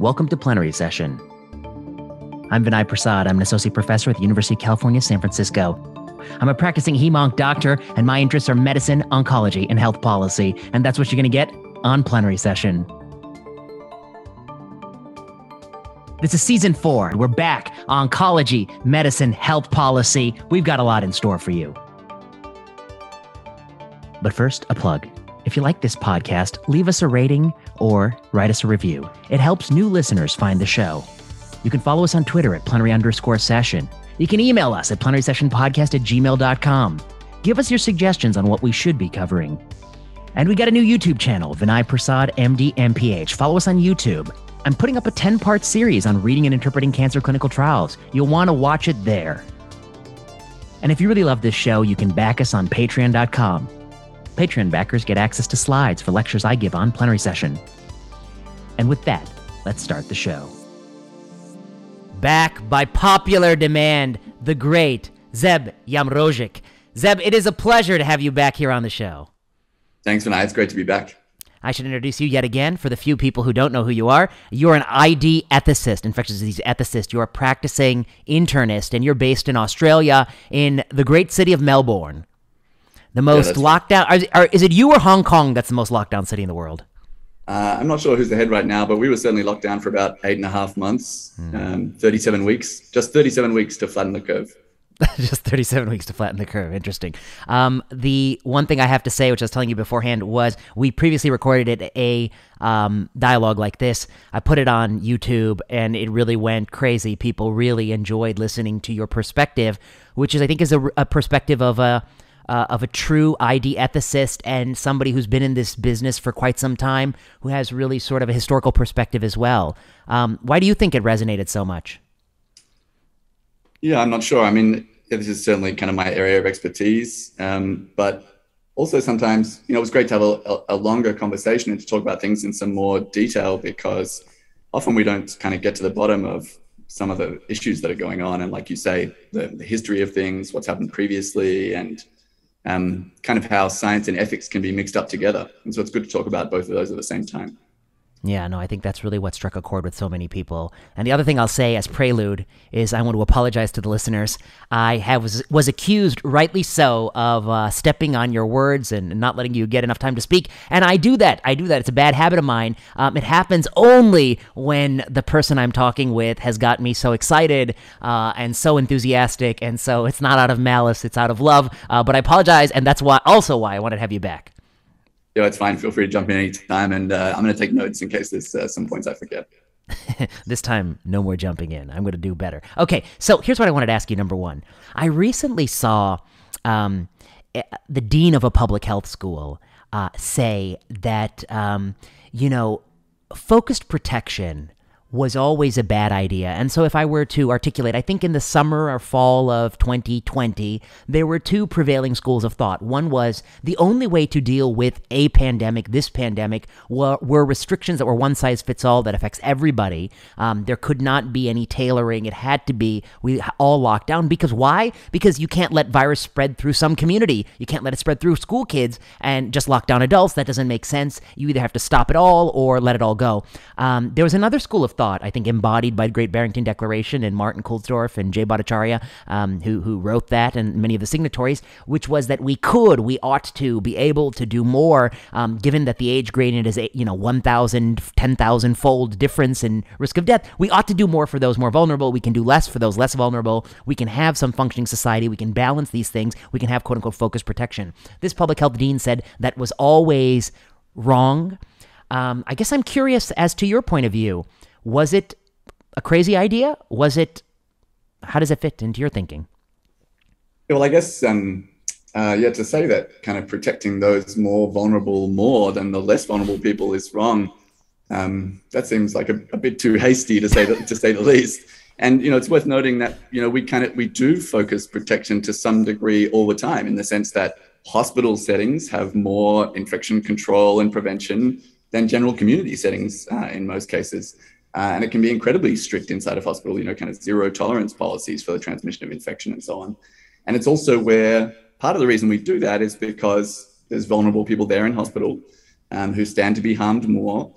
Welcome to Plenary Session. I'm Vinay Prasad. I'm an associate professor at the University of California, San Francisco. I'm a practicing hemonc doctor, and my interests are medicine, oncology, and health policy. And that's what you're going to get on Plenary Session. This is season four. We're back. Oncology, medicine, health policy. We've got a lot in store for you. But first, a plug. If you like this podcast, leave us a rating or write us a review. It helps new listeners find the show. You can follow us on Twitter at plenary underscore session. You can email us at plenarysessionpodcast at gmail.com. Give us your suggestions on what we should be covering. And we got a new YouTube channel, Vinay Prasad MD MPH. Follow us on YouTube. I'm putting up a 10 part series on reading and interpreting cancer clinical trials. You'll want to watch it there. And if you really love this show, you can back us on patreon.com. Patreon backers get access to slides for lectures I give on plenary session. And with that, let's start the show. Back by popular demand, the great Zeb Jamrozik. Zeb, it is a pleasure to have you back here on the show. Thanks, Vinay. It's great to be back. I should introduce you yet again for the few people who don't know who you are. You're an ID ethicist, infectious disease ethicist. You're a practicing internist, and you're based in Australia in the great city of Melbourne. The most yeah, locked down. Are, are, is it you or Hong Kong that's the most locked down city in the world? Uh, I'm not sure who's the head right now, but we were certainly locked down for about eight and a half months, mm. um, 37 weeks, just 37 weeks to flatten the curve. just 37 weeks to flatten the curve. Interesting. Um, the one thing I have to say, which I was telling you beforehand, was we previously recorded it, a um, dialogue like this. I put it on YouTube and it really went crazy. People really enjoyed listening to your perspective, which is, I think, is a, a perspective of a uh, of a true ID ethicist and somebody who's been in this business for quite some time, who has really sort of a historical perspective as well. Um, why do you think it resonated so much? Yeah, I'm not sure. I mean, this is certainly kind of my area of expertise, um, but also sometimes, you know, it was great to have a, a longer conversation and to talk about things in some more detail because often we don't kind of get to the bottom of some of the issues that are going on. And like you say, the, the history of things, what's happened previously, and um, kind of how science and ethics can be mixed up together. And so it's good to talk about both of those at the same time. Yeah, no, I think that's really what struck a chord with so many people. And the other thing I'll say as prelude is I want to apologize to the listeners. I have was, was accused, rightly so, of uh, stepping on your words and not letting you get enough time to speak. And I do that. I do that. It's a bad habit of mine. Um, it happens only when the person I'm talking with has got me so excited uh, and so enthusiastic. And so it's not out of malice; it's out of love. Uh, but I apologize, and that's why also why I wanted to have you back yeah, it's fine. Feel free to jump in anytime. And uh, I'm going to take notes in case there's uh, some points I forget. this time, no more jumping in. I'm going to do better. Okay, so here's what I wanted to ask you. Number one, I recently saw um, eh, the dean of a public health school uh, say that, um, you know, focused protection was always a bad idea. And so, if I were to articulate, I think in the summer or fall of 2020, there were two prevailing schools of thought. One was the only way to deal with a pandemic, this pandemic, were, were restrictions that were one size fits all that affects everybody. Um, there could not be any tailoring. It had to be we all locked down. Because why? Because you can't let virus spread through some community. You can't let it spread through school kids and just lock down adults. That doesn't make sense. You either have to stop it all or let it all go. Um, there was another school of thought thought, I think embodied by the Great Barrington Declaration and Martin Kulldorff and Jay Bhattacharya, um, who, who wrote that, and many of the signatories, which was that we could, we ought to be able to do more, um, given that the age gradient is, you know, 1,000, 10,000 fold difference in risk of death. We ought to do more for those more vulnerable. We can do less for those less vulnerable. We can have some functioning society. We can balance these things. We can have quote unquote focused protection. This public health dean said that was always wrong. Um, I guess I'm curious as to your point of view. Was it a crazy idea? Was it, how does it fit into your thinking? Well, I guess, um, uh, yeah, to say that kind of protecting those more vulnerable more than the less vulnerable people is wrong. Um, that seems like a, a, bit too hasty to say the, to say the least. And you know, it's worth noting that you know we kind of we do focus protection to some degree all the time, in the sense that hospital settings have more infection control and prevention than general community settings uh, in most cases. Uh, and it can be incredibly strict inside of hospital, you know, kind of zero tolerance policies for the transmission of infection and so on. And it's also where part of the reason we do that is because there's vulnerable people there in hospital um, who stand to be harmed more,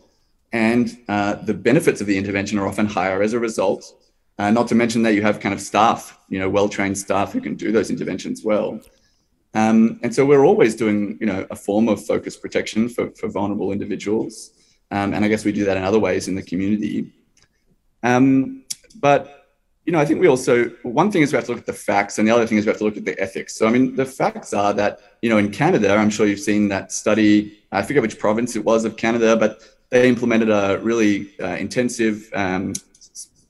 and uh, the benefits of the intervention are often higher as a result. Uh, not to mention that you have kind of staff, you know, well-trained staff who can do those interventions well. Um, and so we're always doing, you know, a form of focus protection for, for vulnerable individuals. Um, and I guess we do that in other ways in the community. Um, but you know, I think we also one thing is we have to look at the facts, and the other thing is we have to look at the ethics. So, I mean, the facts are that you know, in Canada, I'm sure you've seen that study. I forget which province it was of Canada, but they implemented a really uh, intensive, um,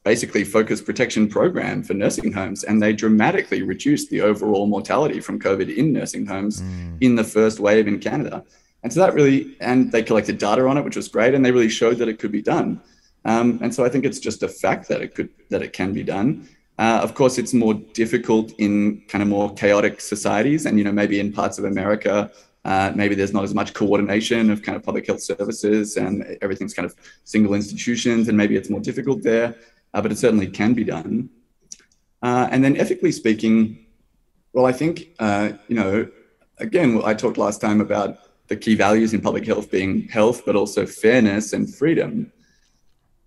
basically focused protection program for nursing homes, and they dramatically reduced the overall mortality from COVID in nursing homes mm. in the first wave in Canada. And so that really, and they collected data on it, which was great, and they really showed that it could be done. Um, and so I think it's just a fact that it could that it can be done. Uh, of course, it's more difficult in kind of more chaotic societies, and you know maybe in parts of America, uh, maybe there's not as much coordination of kind of public health services, and everything's kind of single institutions, and maybe it's more difficult there. Uh, but it certainly can be done. Uh, and then ethically speaking, well, I think uh, you know, again, I talked last time about the key values in public health being health, but also fairness and freedom.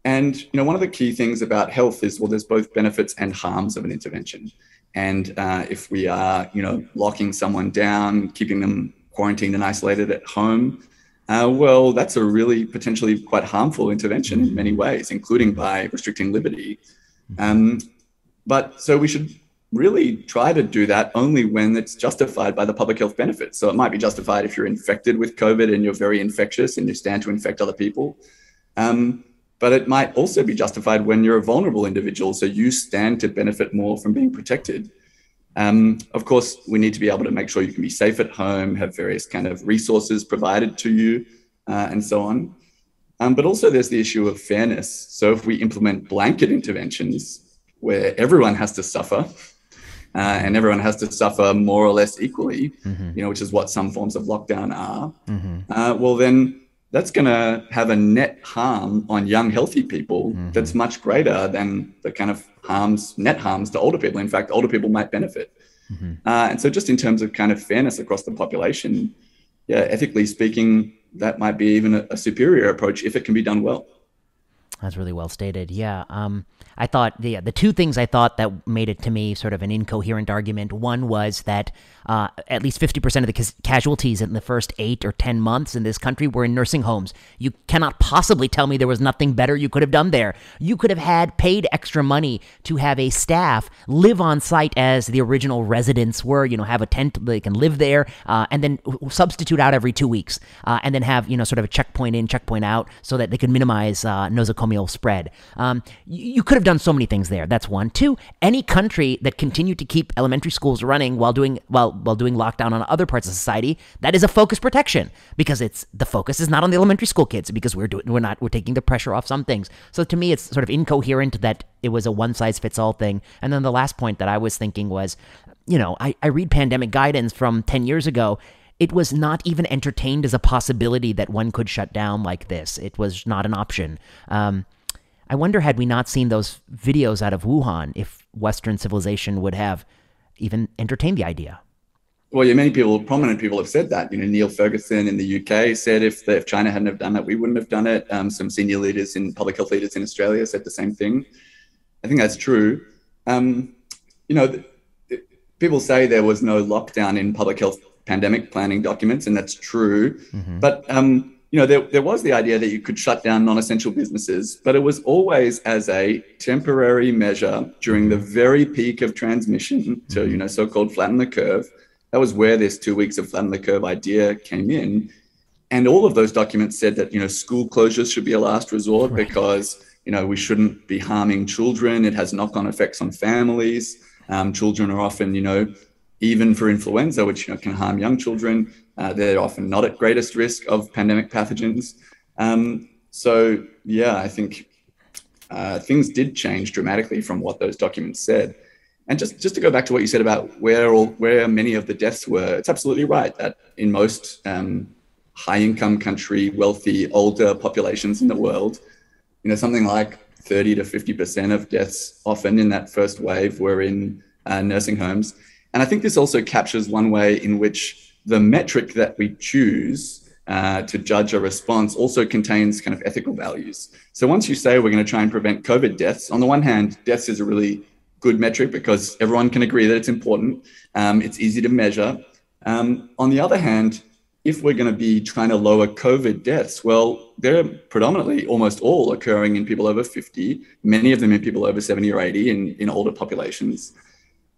And you know, one of the key things about health is well, there's both benefits and harms of an intervention. And uh, if we are, you know, locking someone down, keeping them quarantined and isolated at home, uh, well, that's a really potentially quite harmful intervention in many ways, including by restricting liberty. Um, but so we should really try to do that only when it's justified by the public health benefits. So it might be justified if you're infected with COVID and you're very infectious and you stand to infect other people. Um, but it might also be justified when you're a vulnerable individual. So you stand to benefit more from being protected. Um, of course, we need to be able to make sure you can be safe at home, have various kind of resources provided to you, uh, and so on. Um, but also, there's the issue of fairness. So if we implement blanket interventions where everyone has to suffer, uh, and everyone has to suffer more or less equally, mm-hmm. you know, which is what some forms of lockdown are. Mm-hmm. Uh, well, then that's going to have a net harm on young, healthy people mm-hmm. that's much greater than the kind of harms, net harms to older people. In fact, older people might benefit. Mm-hmm. Uh, and so, just in terms of kind of fairness across the population, yeah, ethically speaking, that might be even a, a superior approach if it can be done well. That's really well stated. Yeah. Um, I thought the the two things I thought that made it to me sort of an incoherent argument. One was that uh, at least fifty percent of the casualties in the first eight or ten months in this country were in nursing homes. You cannot possibly tell me there was nothing better you could have done there. You could have had paid extra money to have a staff live on site as the original residents were. You know, have a tent they can live there, uh, and then substitute out every two weeks, uh, and then have you know sort of a checkpoint in, checkpoint out, so that they could minimize uh, nosocomial spread. Um, you, you could have done so many things there. That's one. Two, any country that continued to keep elementary schools running while doing while while doing lockdown on other parts of society, that is a focus protection because it's the focus is not on the elementary school kids because we're doing we're not we're taking the pressure off some things. So to me, it's sort of incoherent that it was a one size fits all thing. And then the last point that I was thinking was, you know, I, I read pandemic guidance from ten years ago it was not even entertained as a possibility that one could shut down like this. It was not an option. Um, I wonder, had we not seen those videos out of Wuhan, if Western civilization would have even entertained the idea. Well, yeah, many people, prominent people have said that. You know, Neil Ferguson in the UK said if the, if China hadn't have done that, we wouldn't have done it. Um, some senior leaders in public health leaders in Australia said the same thing. I think that's true. Um, you know, the, the, people say there was no lockdown in public health pandemic planning documents, and that's true. Mm-hmm. But um, you know, there, there was the idea that you could shut down non-essential businesses, but it was always as a temporary measure during the very peak of transmission to, you know, so-called flatten the curve. That was where this two weeks of flatten the curve idea came in. And all of those documents said that, you know, school closures should be a last resort right. because, you know, we shouldn't be harming children. It has knock-on effects on families. Um, children are often, you know, even for influenza, which you know can harm young children, uh, they're often not at greatest risk of pandemic pathogens. Um, so yeah, I think uh, things did change dramatically from what those documents said. And just, just to go back to what you said about where all, where many of the deaths were, it's absolutely right that in most um, high income country, wealthy, older populations in the world, you know, something like 30 to 50% of deaths often in that first wave were in uh, nursing homes. And I think this also captures one way in which the metric that we choose uh, to judge a response also contains kind of ethical values. So once you say we're going to try and prevent COVID deaths, on the one hand, deaths is a really good metric because everyone can agree that it's important. Um, it's easy to measure. Um, on the other hand, if we're going to be trying to lower COVID deaths, well, they're predominantly almost all occurring in people over 50, many of them in people over 70 or 80 in, in older populations.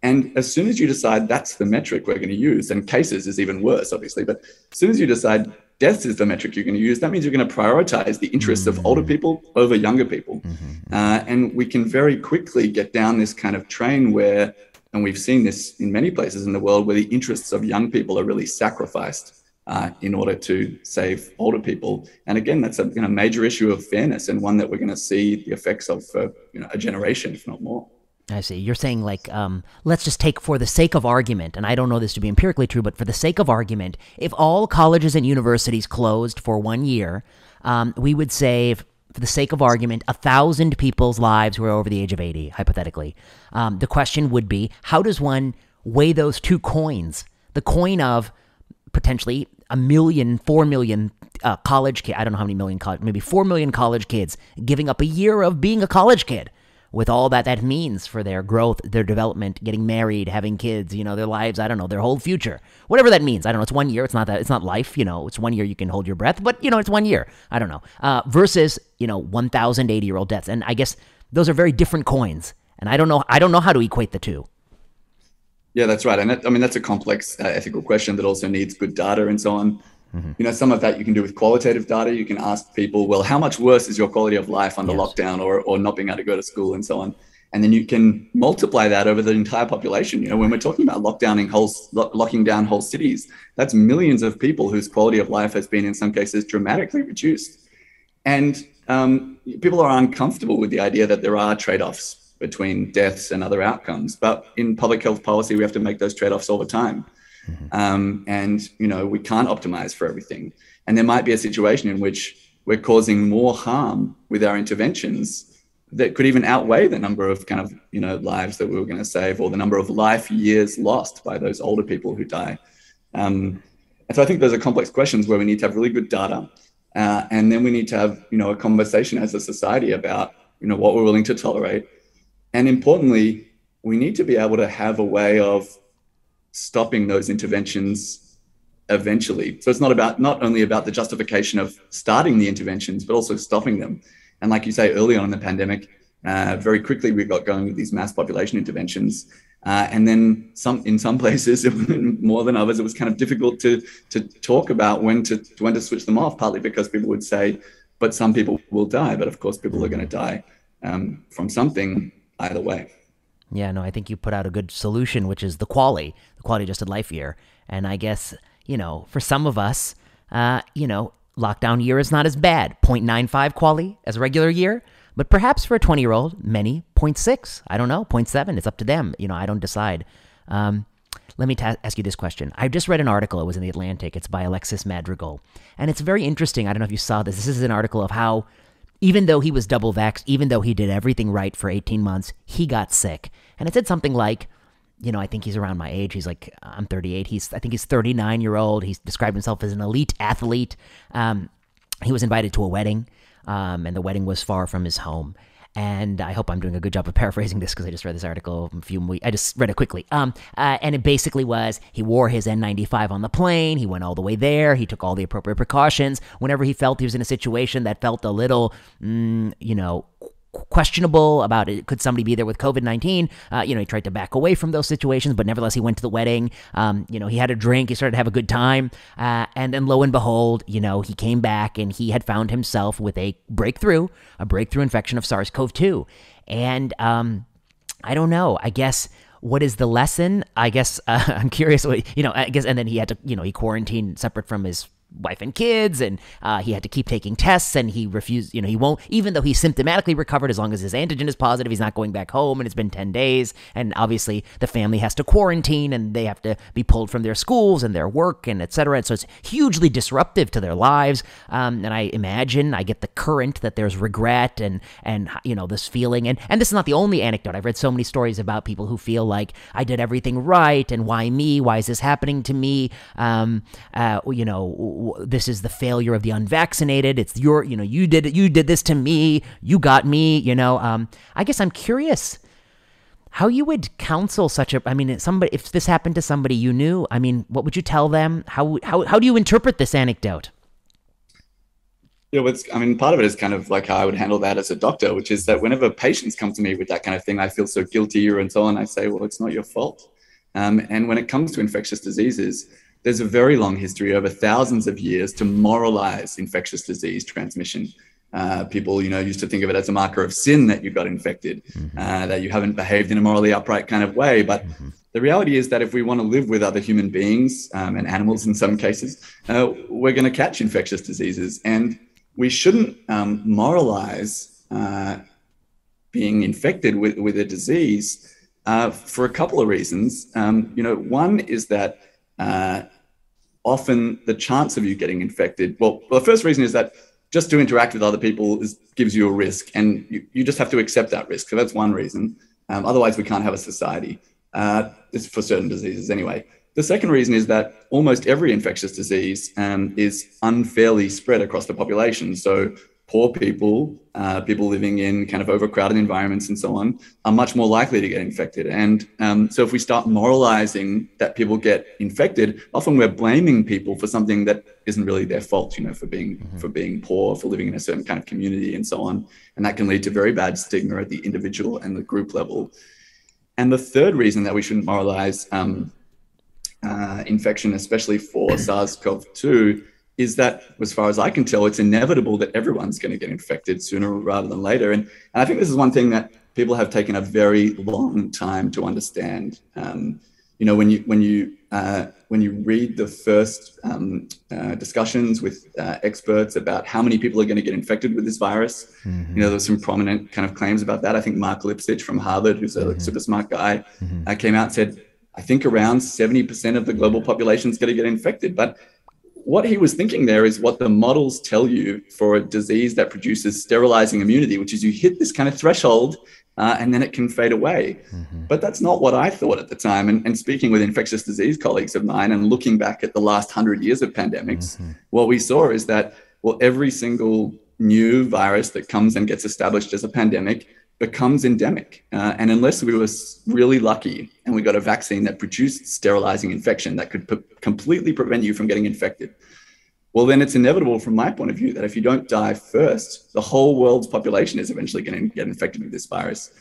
And as soon as you decide that's the metric we're going to use, and cases is even worse, obviously, but as soon as you decide deaths is the metric you're going to use, that means you're going to prioritize the interests mm-hmm. of older people over younger people. Mm-hmm. Uh, and we can very quickly get down this kind of train where, and we've seen this in many places in the world, where the interests of young people are really sacrificed. Uh, in order to save older people, and again, that's a you know, major issue of fairness, and one that we're going to see the effects of for you know, a generation, if not more. I see. You're saying, like, um, let's just take for the sake of argument, and I don't know this to be empirically true, but for the sake of argument, if all colleges and universities closed for one year, um, we would save, for the sake of argument, a thousand people's lives who are over the age of 80, hypothetically. Um, the question would be how does one weigh those two coins? The coin of potentially a million, four million uh, college kids, I don't know how many million college, maybe four million college kids giving up a year of being a college kid with all that that means for their growth, their development, getting married, having kids, you know, their lives, I don't know, their whole future. Whatever that means. I don't know. It's one year. It's not that it's not life, you know. It's one year you can hold your breath, but you know, it's one year. I don't know. Uh, versus, you know, 1080 year old deaths. And I guess those are very different coins. And I don't know I don't know how to equate the two. Yeah, that's right. And that, I mean, that's a complex uh, ethical question that also needs good data and so on. Mm-hmm. You know, some of that you can do with qualitative data. You can ask people, well, how much worse is your quality of life under yes. lockdown or, or not being able to go to school and so on? And then you can multiply that over the entire population. You know, when we're talking about lockdowning whole, locking down whole cities, that's millions of people whose quality of life has been, in some cases, dramatically reduced. And um, people are uncomfortable with the idea that there are trade offs between deaths and other outcomes. But in public health policy, we have to make those trade offs all the time. Mm-hmm. Um, and you know we can't optimize for everything. And there might be a situation in which we're causing more harm with our interventions that could even outweigh the number of kind of you know lives that we were going to save or the number of life years lost by those older people who die. Um, and so I think those are complex questions where we need to have really good data, uh, and then we need to have you know a conversation as a society about you know what we're willing to tolerate, and importantly, we need to be able to have a way of stopping those interventions eventually. So it's not about not only about the justification of starting the interventions, but also stopping them. And like you say, early on in the pandemic, uh, very quickly we got going with these mass population interventions. Uh, and then some in some places more than others, it was kind of difficult to to talk about when to when to switch them off. Partly because people would say, "But some people will die." But of course, people are going to die um, from something either way. Yeah, no, I think you put out a good solution, which is the quality, quality adjusted life year. And I guess, you know, for some of us, uh, you know, lockdown year is not as bad. 0.95 quality as a regular year. But perhaps for a 20 year old, many 0.6. I don't know, 0.7. It's up to them. You know, I don't decide. Um, let me ta- ask you this question. I just read an article. It was in the Atlantic. It's by Alexis Madrigal. And it's very interesting. I don't know if you saw this. This is an article of how even though he was double vaxxed, even though he did everything right for 18 months, he got sick. And it said something like, you know, I think he's around my age. He's like, I'm 38. He's, I think he's 39 year old. He's described himself as an elite athlete. Um, he was invited to a wedding, um, and the wedding was far from his home. And I hope I'm doing a good job of paraphrasing this because I just read this article a few weeks. I just read it quickly. Um, uh, and it basically was he wore his N95 on the plane. He went all the way there. He took all the appropriate precautions. Whenever he felt he was in a situation that felt a little, mm, you know, questionable about it. Could somebody be there with COVID 19? Uh, you know, he tried to back away from those situations, but nevertheless, he went to the wedding. Um, you know, he had a drink, he started to have a good time. Uh, and then lo and behold, you know, he came back and he had found himself with a breakthrough, a breakthrough infection of SARS CoV 2. And um, I don't know, I guess what is the lesson? I guess uh, I'm curious. What, you know, I guess, and then he had to, you know, he quarantined separate from his wife and kids, and uh, he had to keep taking tests, and he refused. You know, he won't, even though he's symptomatically recovered, as long as his antigen is positive, he's not going back home, and it's been ten days, and obviously the family has to quarantine, and they have to be pulled from their schools and their work, and etc. And so it's hugely disruptive to their lives. Um, and I imagine I get the current that there's regret and and you know this feeling, and and this is not the only anecdote. I've read so many stories about people who feel like I did everything right, and why me? Why is this happening to me? Um, uh, you know this is the failure of the unvaccinated. It's your, you know, you did it, you did this to me, you got me, you know. Um, I guess I'm curious how you would counsel such a. I mean, somebody if this happened to somebody you knew, I mean, what would you tell them? How how how do you interpret this anecdote? Yeah, what's, I mean, part of it is kind of like how I would handle that as a doctor, which is that whenever patients come to me with that kind of thing, I feel so guilty or and so on. I say, well, it's not your fault. Um, and when it comes to infectious diseases, there's a very long history over thousands of years to moralize infectious disease transmission. Uh, people, you know, used to think of it as a marker of sin that you got infected, mm-hmm. uh, that you haven't behaved in a morally upright kind of way. But mm-hmm. the reality is that if we want to live with other human beings um, and animals in some cases, uh, we're going to catch infectious diseases. And we shouldn't um, moralize uh, being infected with, with a disease uh, for a couple of reasons. Um, you know, one is that uh, often the chance of you getting infected, well, well, the first reason is that just to interact with other people is, gives you a risk, and you, you just have to accept that risk. So that's one reason. Um, otherwise, we can't have a society. Uh, it's for certain diseases anyway. The second reason is that almost every infectious disease um, is unfairly spread across the population. So poor people, uh, people living in kind of overcrowded environments and so on, are much more likely to get infected. And um, so if we start moralizing that people get infected, often we're blaming people for something that isn't really their fault, you know, for being mm-hmm. for being poor, for living in a certain kind of community and so on. And that can lead to very bad stigma at the individual and the group level. And the third reason that we shouldn't moralize um, uh, infection, especially for SARS-CoV-2, is that, as far as I can tell, it's inevitable that everyone's going to get infected sooner rather than later. And, and I think this is one thing that people have taken a very long time to understand. Um, you know, when you when you uh, when you read the first um, uh, discussions with uh, experts about how many people are going to get infected with this virus, mm-hmm. you know, there's some prominent kind of claims about that. I think Marc Lipsitch from Harvard, who's a mm-hmm. super smart guy, mm-hmm. Uh, came out and said I think around 70% of the global population is going to get infected. But what he was thinking there is what the models tell you for a disease that produces sterilizing immunity, which is you hit this kind of threshold uh, and then it can fade away. Mm-hmm. But that's not what I thought at the time. And, and, speaking with infectious disease colleagues of mine and looking back at the last hundred years of pandemics, mm-hmm. what we saw is that, well, every single new virus that comes and gets established as a pandemic becomes endemic. Uh, and unless we were really lucky and we got a vaccine that produced sterilizing infection that could p- completely prevent you from getting infected, well, then it's inevitable from my point of view that if you don't die first, the whole world's population is eventually going to get infected with this virus.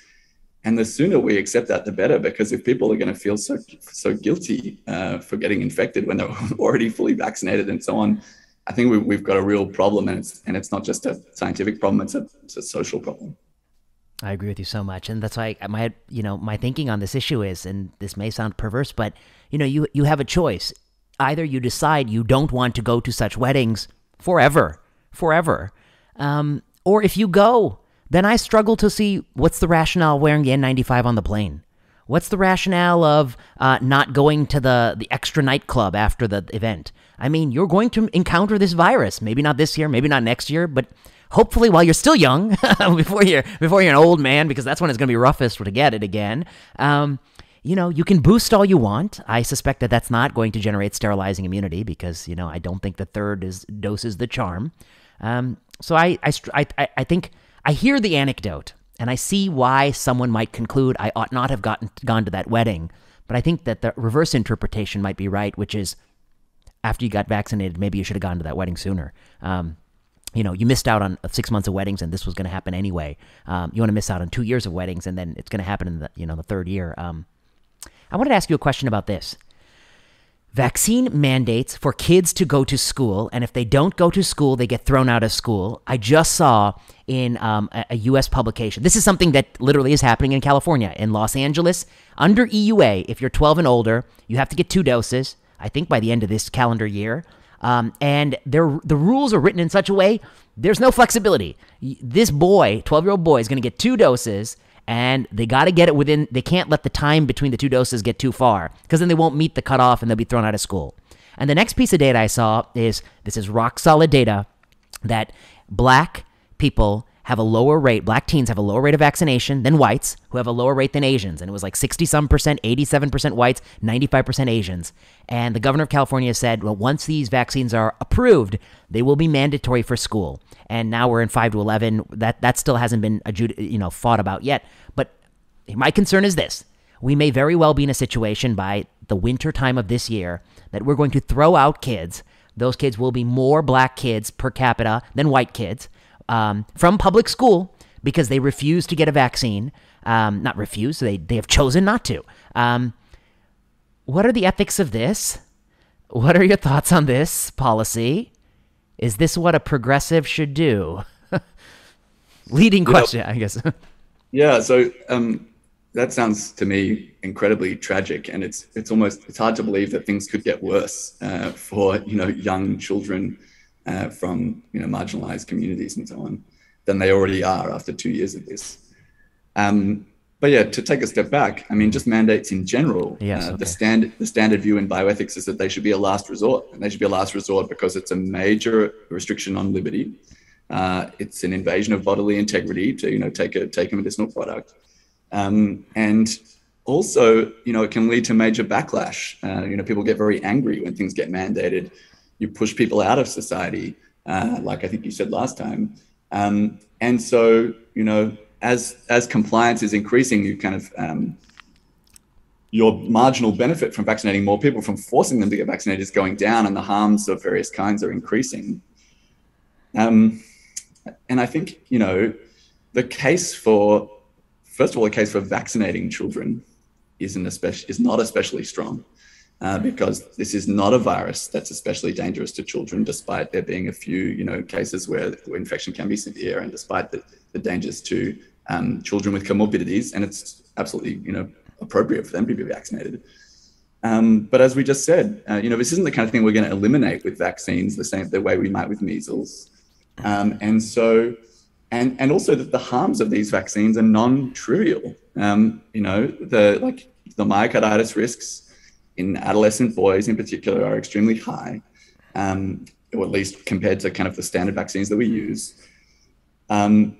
And the sooner we accept that, the better, because if people are going to feel so so guilty uh, for getting infected when they're already fully vaccinated and so on, I think we, have got a real problem, and it's and it's not just a scientific problem; it's a, it's a social problem. I agree with you so much, and that's why my you know my thinking on this issue is, and this may sound perverse, but you know you you have a choice. Either you decide you don't want to go to such weddings forever, forever, um, or if you go, then I struggle to see what's the rationale wearing the N95 on the plane. What's the rationale of uh, not going to the the extra nightclub after the event? I mean, you're going to encounter this virus. Maybe not this year, maybe not next year, but hopefully while you're still young, before you're before you're an old man, because that's when it's going to be roughest to get it again. Um, you know, you can boost all you want. I suspect that that's not going to generate sterilizing immunity because you know I don't think the third is dose is the charm. Um, so I, I I I think I hear the anecdote and I see why someone might conclude I ought not have gotten gone to that wedding. But I think that the reverse interpretation might be right, which is after you got vaccinated, maybe you should have gone to that wedding sooner. Um, you know, you missed out on six months of weddings, and this was going to happen anyway. Um, you want to miss out on two years of weddings, and then it's going to happen in the you know the third year. Um, I wanted to ask you a question about this. Vaccine mandates for kids to go to school, and if they don't go to school, they get thrown out of school. I just saw in um, a, a, U.S. publication. This is something that literally is happening in California, in Los Angeles. Under EUA, if you're 12 and older, you have to get two doses. I think by the end of this calendar year. Um, and the rules are written in such a way there's no flexibility. This boy, 12 year old boy, is going to get two doses, and they got to get it within, they can't let the time between the two doses get too far because then they won't meet the cutoff and they'll be thrown out of school. And the next piece of data I saw is this is rock solid data that black people have a lower rate, black teens have a lower rate of vaccination than whites, who have a lower rate than Asians. And it was like 60 some percent, 87% whites, 95% Asians. And the governor of California said, well, once these vaccines are approved, they will be mandatory for school. And now we're in 5 to 11. That, that still hasn't been you know, fought about yet. But my concern is this we may very well be in a situation by the winter time of this year that we're going to throw out kids. Those kids will be more black kids per capita than white kids um, from public school because they refuse to get a vaccine. Um, not refuse, they, they have chosen not to. Um, what are the ethics of this? What are your thoughts on this policy? Is this what a progressive should do? Leading question, you know, I guess. yeah, so um, that sounds to me incredibly tragic, and it's it's almost it's hard to believe that things could get worse uh, for you know young children uh, from you know marginalized communities and so on than they already are after two years of this. Um, but yeah, to take a step back, I mean, just mandates in general. Yes, uh, okay. The standard the standard view in bioethics is that they should be a last resort, and they should be a last resort because it's a major restriction on liberty. Uh, it's an invasion of bodily integrity to you know take a take a medicinal product, um, and also you know it can lead to major backlash. Uh, you know, people get very angry when things get mandated you push people out of society, uh, like I think you said last time. Um, and so, you know, as as compliance is increasing, you kind of um, your marginal benefit from vaccinating more people, from forcing them to get vaccinated, is going down, and the harms of various kinds are increasing. Um, and I think you know the case for first of all, the case for vaccinating children isn't especially is not especially strong uh, because this is not a virus that's especially dangerous to children, despite there being a few, you know, cases where, infection can be severe, and despite the, the dangers to um, children with comorbidities, and it's absolutely, you know, appropriate for them to be vaccinated. Um, but as we just said, uh, you know, this isn't the kind of thing we're going to eliminate with vaccines the same the way we might with measles, um, and so. And, and also that the harms of these vaccines are non-trivial. Um, you know, the like the myocarditis risks in adolescent boys in particular are extremely high, um, or at least compared to kind of the standard vaccines that we use. Um,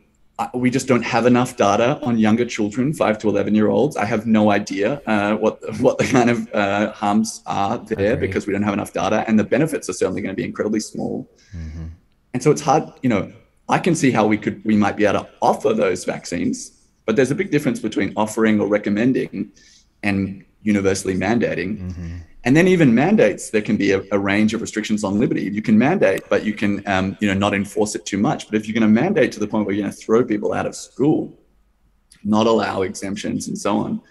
we just don't have enough data on younger children, five to 11 year olds. I have no idea uh, what, what the kind of uh, harms are there because we don't have enough data, and the benefits are certainly going to be incredibly small. Mm-hmm. And so it's hard, you know, I can see how we could, we might be able to offer those vaccines, but there's a big difference between offering or recommending and universally mandating. Mm-hmm. And then even mandates, there can be a, a, range of restrictions on liberty. You can mandate, but you can, um, you know, not enforce it too much. But if you're going to mandate to the point where you're going to throw people out of school, not allow exemptions and so on,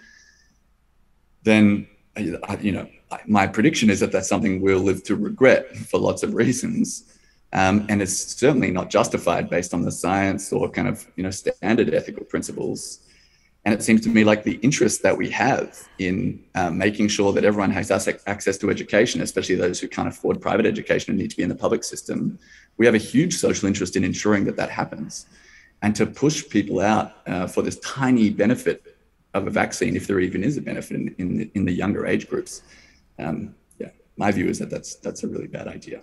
then, you know, my prediction is that that's something we'll live to regret for lots of reasons. Um, and it's certainly not justified based on the science or kind of, you know, standard ethical principles. And it seems to me like the interest that we have in um, making sure that everyone has access to education, especially those who can't afford private education and need to be in the public system, we have a huge social interest in ensuring that that happens. And to push people out uh, for this tiny benefit of a vaccine, if there even is a benefit in, in, the, in the younger age groups, um, yeah, my view is that that's, that's a really bad idea.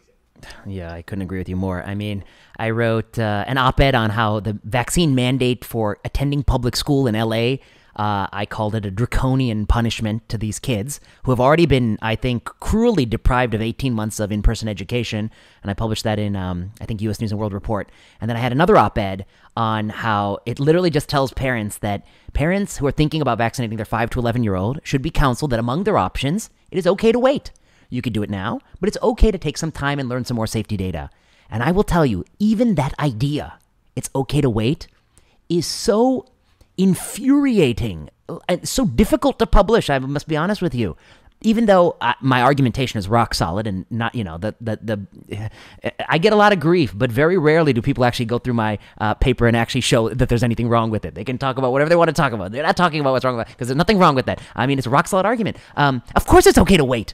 Yeah, I couldn't agree with you more. I mean, I wrote uh, an op ed on how the vaccine mandate for attending public school in LA. Uh, I called it a draconian punishment to these kids who have already been, I think, cruelly deprived of 18 months of in person education. And I published that in, um, I think, US News and World Report. And then I had another op ed on how it literally just tells parents that parents who are thinking about vaccinating their 5 to 11 year old should be counseled that among their options, it is okay to wait. You could do it now, but it's okay to take some time and learn some more safety data. And I will tell you, even that idea, it's okay to wait, is so infuriating and so difficult to publish. I must be honest with you. Even though I, my argumentation is rock solid and not, you know, the, the, the, I get a lot of grief, but very rarely do people actually go through my uh, paper and actually show that there's anything wrong with it. They can talk about whatever they want to talk about. They're not talking about what's wrong with it because there's nothing wrong with that. I mean, it's a rock solid argument. Um, of course, it's okay to wait.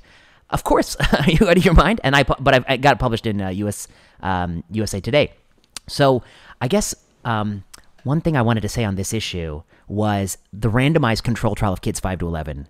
Of course, are you out of your mind. And I, but I've, I got it published in uh, US um, USA Today. So I guess um, one thing I wanted to say on this issue was the randomized control trial of kids five to eleven.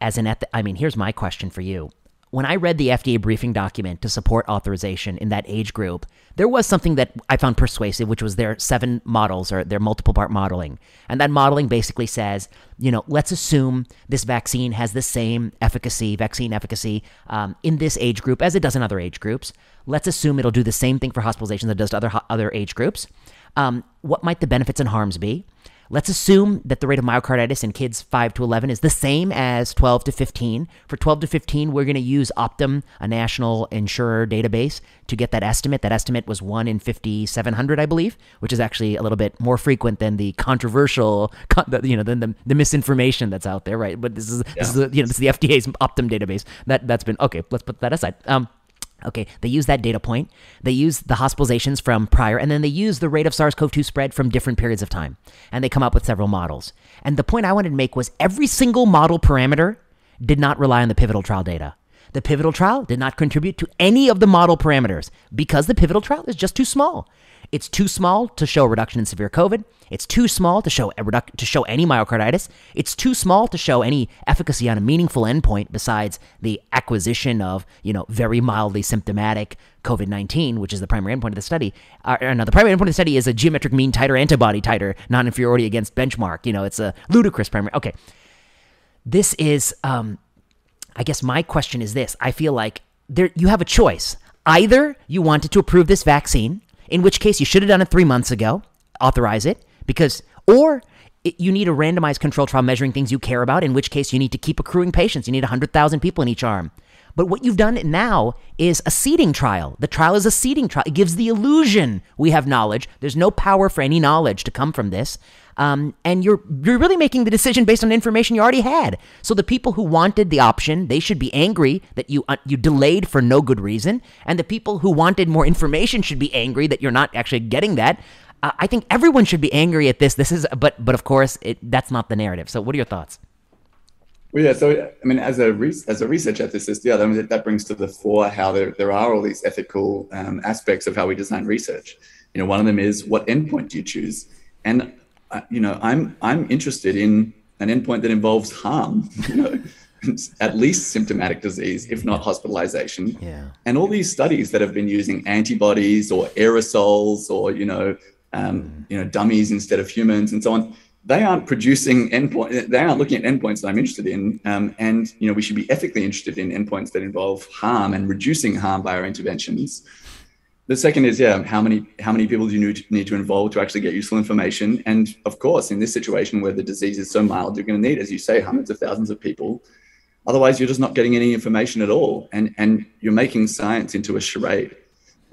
As an, eth- I mean, here's my question for you: when I read the FDA briefing document to support authorization in that age group, there was something that I found persuasive, which was their seven models or their multiple part modeling. And that modeling basically says, you know, let's assume this vaccine has the same efficacy, vaccine efficacy um, in this age group as it does in other age groups. Let's assume it'll do the same thing for hospitalization that it does to other, other age groups. Um, what might the benefits and harms be? Let's assume that the rate of myocarditis in kids 5 to 11 is the same as 12 to 15. For 12 to 15, we're going to use Optum, a national insurer database, to get that estimate. That estimate was 1 in 5,700, I believe, which is actually a little bit more frequent than the controversial, you know, than the, the misinformation that's out there, right? But this is, yeah. this is you know, this is the FDA's Optum database. That, that's been, okay, let's put that aside. Um, Okay, they use that data point. They use the hospitalizations from prior, and then they use the rate of SARS CoV 2 spread from different periods of time. And they come up with several models. And the point I wanted to make was every single model parameter did not rely on the pivotal trial data. The pivotal trial did not contribute to any of the model parameters because the pivotal trial is just too small. It's too small to show a reduction in severe COVID. It's too small to show reduc- to show any myocarditis. It's too small to show any efficacy on a meaningful endpoint besides the acquisition of you know very mildly symptomatic COVID nineteen, which is the primary endpoint of the study. Uh, no, the primary endpoint of the study is a geometric mean titer antibody titer non-inferiority against benchmark. You know, it's a ludicrous primary. Okay, this is. Um, I guess my question is this: I feel like there you have a choice. Either you wanted to approve this vaccine in which case you should have done it three months ago, authorize it, because, or it, you need a randomized control trial measuring things you care about, in which case you need to keep accruing patients. You need 100,000 people in each arm. But what you've done now is a seeding trial. The trial is a seeding trial. It gives the illusion we have knowledge. There's no power for any knowledge to come from this. Um, and you're you're really making the decision based on information you already had. So the people who wanted the option, they should be angry that you uh, you delayed for no good reason, and the people who wanted more information should be angry that you're not actually getting that. Uh, I think everyone should be angry at this. This is, but but of course, it, that's not the narrative. So what are your thoughts? Well, yeah. So, I mean, as a re- as a research ethicist, yeah, that, that brings to the fore how there, there are all these ethical um, aspects of how we design research. You know, one of them is what endpoint do you choose? And you know, I'm I'm interested in an endpoint that involves harm. You know, at least symptomatic disease, if not hospitalization. Yeah. And all these studies that have been using antibodies or aerosols or you know, um, mm. you know, dummies instead of humans and so on they aren't producing endpoint. They aren't looking at endpoints that I'm interested in. Um, and you know, we should be ethically interested in endpoints that involve harm and reducing harm by our interventions. The second is, yeah, how many how many people do you need to involve to actually get useful information? And of course, in this situation where the disease is so mild, you're going to need, as you say, hundreds of thousands of people. Otherwise, you're just not getting any information at all, and and you're making science into a charade.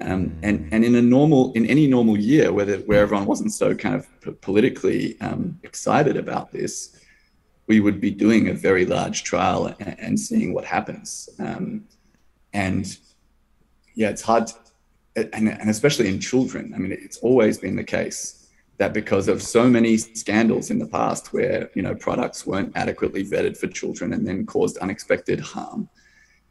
Um, and and in a normal in any normal year where the, where everyone wasn't so kind of politically um, excited about this, we would be doing a very large trial and, and seeing what happens. Um, and yeah, it's hard, to, and, and especially in children. I mean, it's always been the case that because of so many scandals in the past where you know products weren't adequately vetted for children and then caused unexpected harm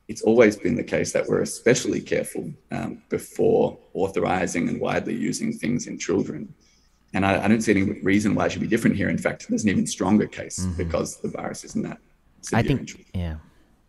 it's always been the case that we're especially careful um, before authorizing and widely using things in children. And I, I, don't see any reason why it should be different here. In fact, there's an even stronger case mm-hmm. because the virus isn't that. I think, yeah.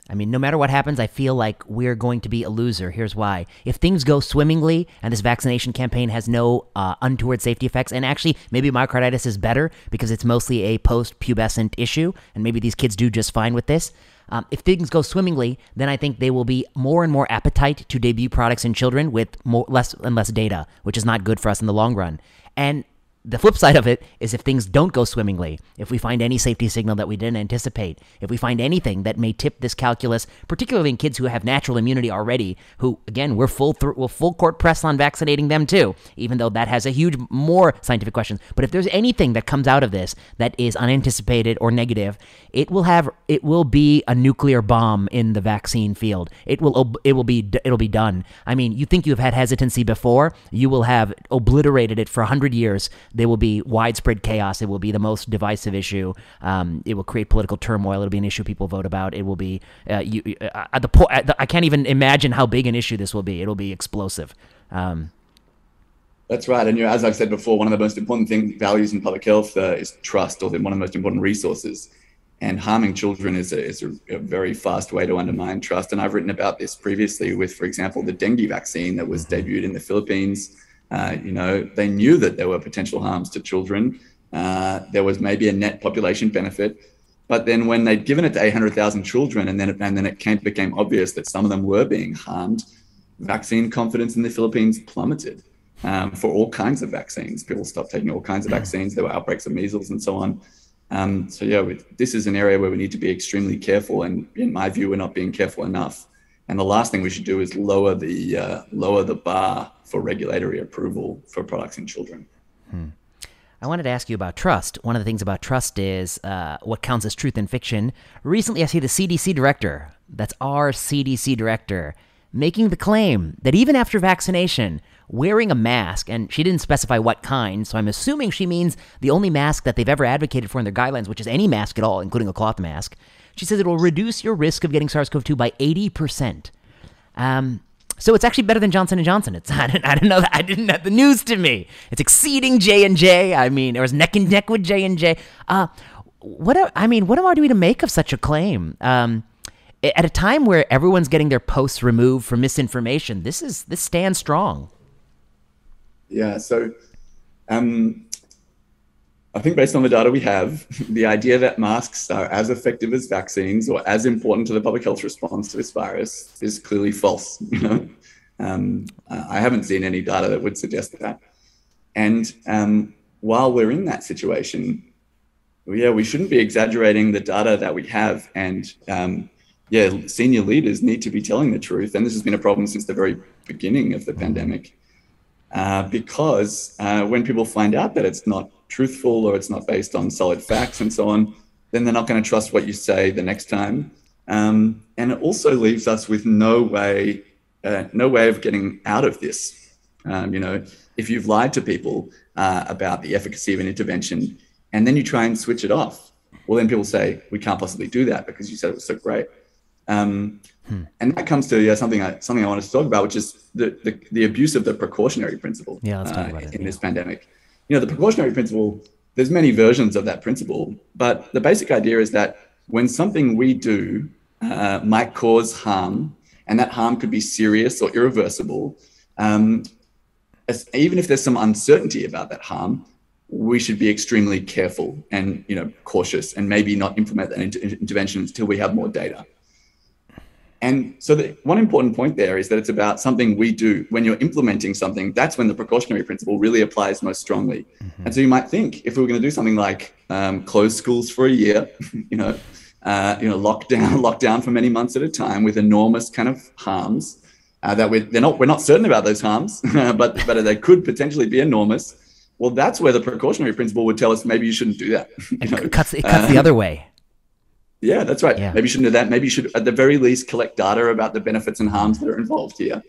I mean, no matter what happens, I feel like we're going to be a loser. Here's why. If things go swimmingly and this vaccination campaign has no uh, untoward safety effects, and actually maybe myocarditis is better because it's mostly a post pubescent issue, and maybe these kids do just fine with this, um, if things go swimmingly, then I think there will be more and more appetite to debut products in children with more, less and less data, which is not good for us in the long run. And the flip side of it is if things don't go swimmingly, if we find any safety signal that we didn't anticipate, if we find anything that may tip this calculus, particularly in kids who have natural immunity already, who again we're full th- we're full court press on vaccinating them too, even though that has a huge more scientific questions. But if there's anything that comes out of this that is unanticipated or negative, it will have it will be a nuclear bomb in the vaccine field. It will it will be it'll be done. I mean, you think you've had hesitancy before, you will have obliterated it for 100 years there will be widespread chaos. It will be the most divisive issue. Um, it will create political turmoil. It'll be an issue people vote about. It will be uh, you, uh, at the point. I can't even imagine how big an issue this will be. It'll be explosive. Um, that's right. And you know, as I've said before, one of the most important thing values in public health uh, is trust, or one of the most important resources. and harming children is, a, is a, a, very fast way to undermine trust. And I've written about this previously with, for example, the dengue vaccine that was mm-hmm. debuted in the Philippines. Uh, you know, they knew that there were potential harms to children. Uh, there was maybe a net population benefit, but then when they'd given it to 800,000 children, and then it, and then it came, became obvious that some of them were being harmed, vaccine confidence in the Philippines plummeted um, for all kinds of vaccines. People stopped taking all kinds of vaccines. There were outbreaks of measles and so on. Um, so yeah, this is an area where we need to be extremely careful, and in my view, we're not being careful enough. And the last thing we should do is lower the uh, lower the bar for regulatory approval for products in children. Hmm. I wanted to ask you about trust. One of the things about trust is uh, what counts as truth in fiction. Recently, I see the CDC director, that's our CDC director, making the claim that even after vaccination, wearing a mask, and she didn't specify what kind, so I'm assuming she means the only mask that they've ever advocated for in their guidelines, which is any mask at all, including a cloth mask. She says it will reduce your risk of getting SARS-CoV-2 by 80%. Um, so it's actually better than Johnson and Johnson. It's I didn't, I didn't know that. I didn't have the news to me. It's exceeding J and J. I mean, it was neck and neck with J and J. Uh, what I mean, what am I doing to make of such a claim? Um, at a time where everyone's getting their posts removed for misinformation, this is this stands strong. Yeah. So, um, I think based on the data we have, the idea that masks are as effective as vaccines or as important to the public health response to this virus is clearly false. You know, um, I haven't seen any data that would suggest that. And um, while we're in that situation, yeah, we shouldn't be exaggerating the data that we have. And um, yeah, senior leaders need to be telling the truth. And this has been a problem since the very beginning of the pandemic. Uh, because uh, when people find out that it's not truthful or it's not based on solid facts and so on, then they're not going to trust what you say the next time. Um, and it also leaves us with no way, uh, no way of getting out of this. Um, you know, if you've lied to people uh, about the efficacy of an intervention and then you try and switch it off, well, then people say we can't possibly do that because you said it was so great. Um, hmm. And that comes to yeah, something I something I wanted to talk about, which is the the, the abuse of the precautionary principle. Yeah, let's talk uh, about it. In yeah. this pandemic, you know, the precautionary principle, there's many versions of that principle, but the basic idea is that when something we do uh, might cause harm, and that harm could be serious or irreversible, um, as, even if there's some uncertainty about that harm, we should be extremely careful and you know cautious, and maybe not implement that inter- intervention until we have more data. And so the one important point there is that it's about something we do. When you're implementing something, that's when the precautionary principle really applies most strongly. Mm-hmm. And so you might think if we were going to do something like um, close schools for a year, you know, uh, you know, lockdown, lockdown for many months at a time with enormous kind of harms uh, that we're they're not we're not certain about those harms, but but they could potentially be enormous. Well, that's where the precautionary principle would tell us maybe you shouldn't do that. You know? It cuts it cuts uh, the other way. Yeah, that's right. Yeah. Maybe you shouldn't do that. Maybe you should, at the very least, collect data about the benefits and harms that are involved here.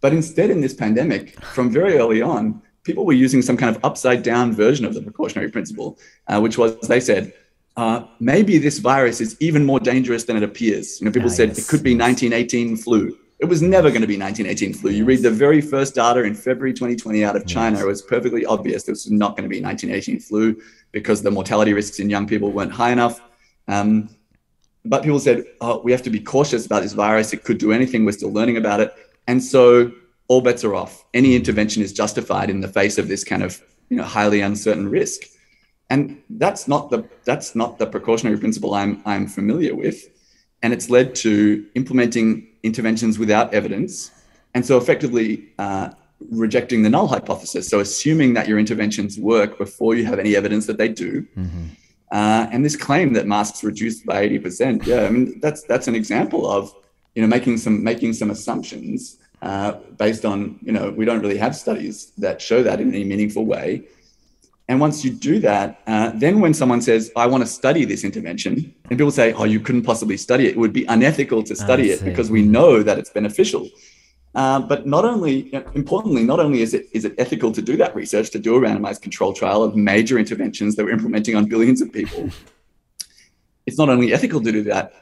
But instead, in this pandemic, from very early on, people were using some kind of upside down version of the precautionary principle, uh, which was they said, uh, maybe this virus is even more dangerous than it appears. You know, people ah, said yes. it could be 1918 flu. It was never going to be 1918 flu. You read the very first data in February 2020 out of China, it was perfectly obvious this was not going to be 1918 flu because the mortality risks in young people weren't high enough. Um, but people said, oh, we have to be cautious about this virus. It could do anything. We're still learning about it. And so all bets are off. Any intervention is justified in the face of this kind of you know, highly uncertain risk. And that's not the that's not the precautionary principle I'm I'm familiar with. And it's led to implementing interventions without evidence. And so effectively uh, rejecting the null hypothesis. So assuming that your interventions work before you have any evidence that they do. Mm-hmm uh, and this claim that masks reduced by 80%, yeah, I mean, that's, that's an example of, you know, making some, making some assumptions uh, based on, you know, we don't really have studies that show that in any meaningful way. And once you do that, uh, then when someone says, I want to study this intervention, and people say, oh, you couldn't possibly study it, it would be unethical to study it because we know that it's beneficial. Uh, but not only, importantly, not only is it is it ethical to do that research, to do a randomized control trial of major interventions that we're implementing on billions of people, it's not only ethical to do that,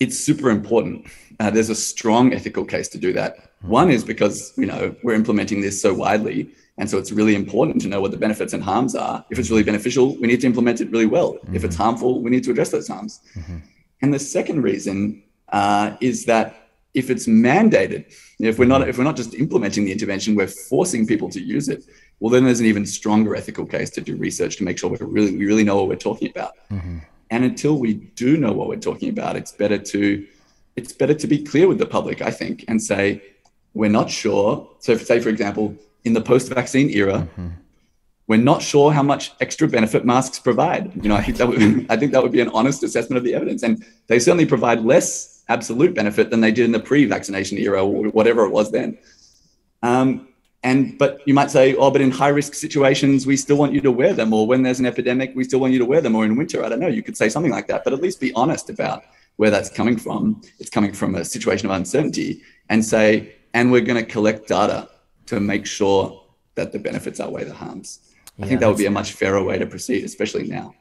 it's super important. Uh, there's a strong ethical case to do that. One is because you know we're implementing this so widely, and so it's really important to know what the benefits and harms are. If it's really beneficial, we need to implement it really well. Mm-hmm. If it's mm-hmm. harmful, we need to address those harms. Mm-hmm. And the second reason uh, is that if it's mandated, if we're not if we're not just implementing the intervention, we're forcing people to use it. Well, then there's an even stronger ethical case to do research to make sure we really we really know what we're talking about. Mm-hmm. And until we do know what we're talking about, it's better to it's better to be clear with the public, I think, and say we're not sure. So, say for example, in the post-vaccine era, mm-hmm. we're not sure how much extra benefit masks provide. You know, I think that would I think that would be an honest assessment of the evidence, and they certainly provide less absolute benefit than they did in the pre-vaccination era or whatever it was then. Um, and but you might say, oh, but in high risk situations, we still want you to wear them, or when there's an epidemic, we still want you to wear them, or in winter, I don't know. You could say something like that, but at least be honest about where that's coming from. It's coming from a situation of uncertainty, and say, and we're going to collect data to make sure that the benefits outweigh the harms. Yeah, I think that would be a much fairer way to proceed, especially now.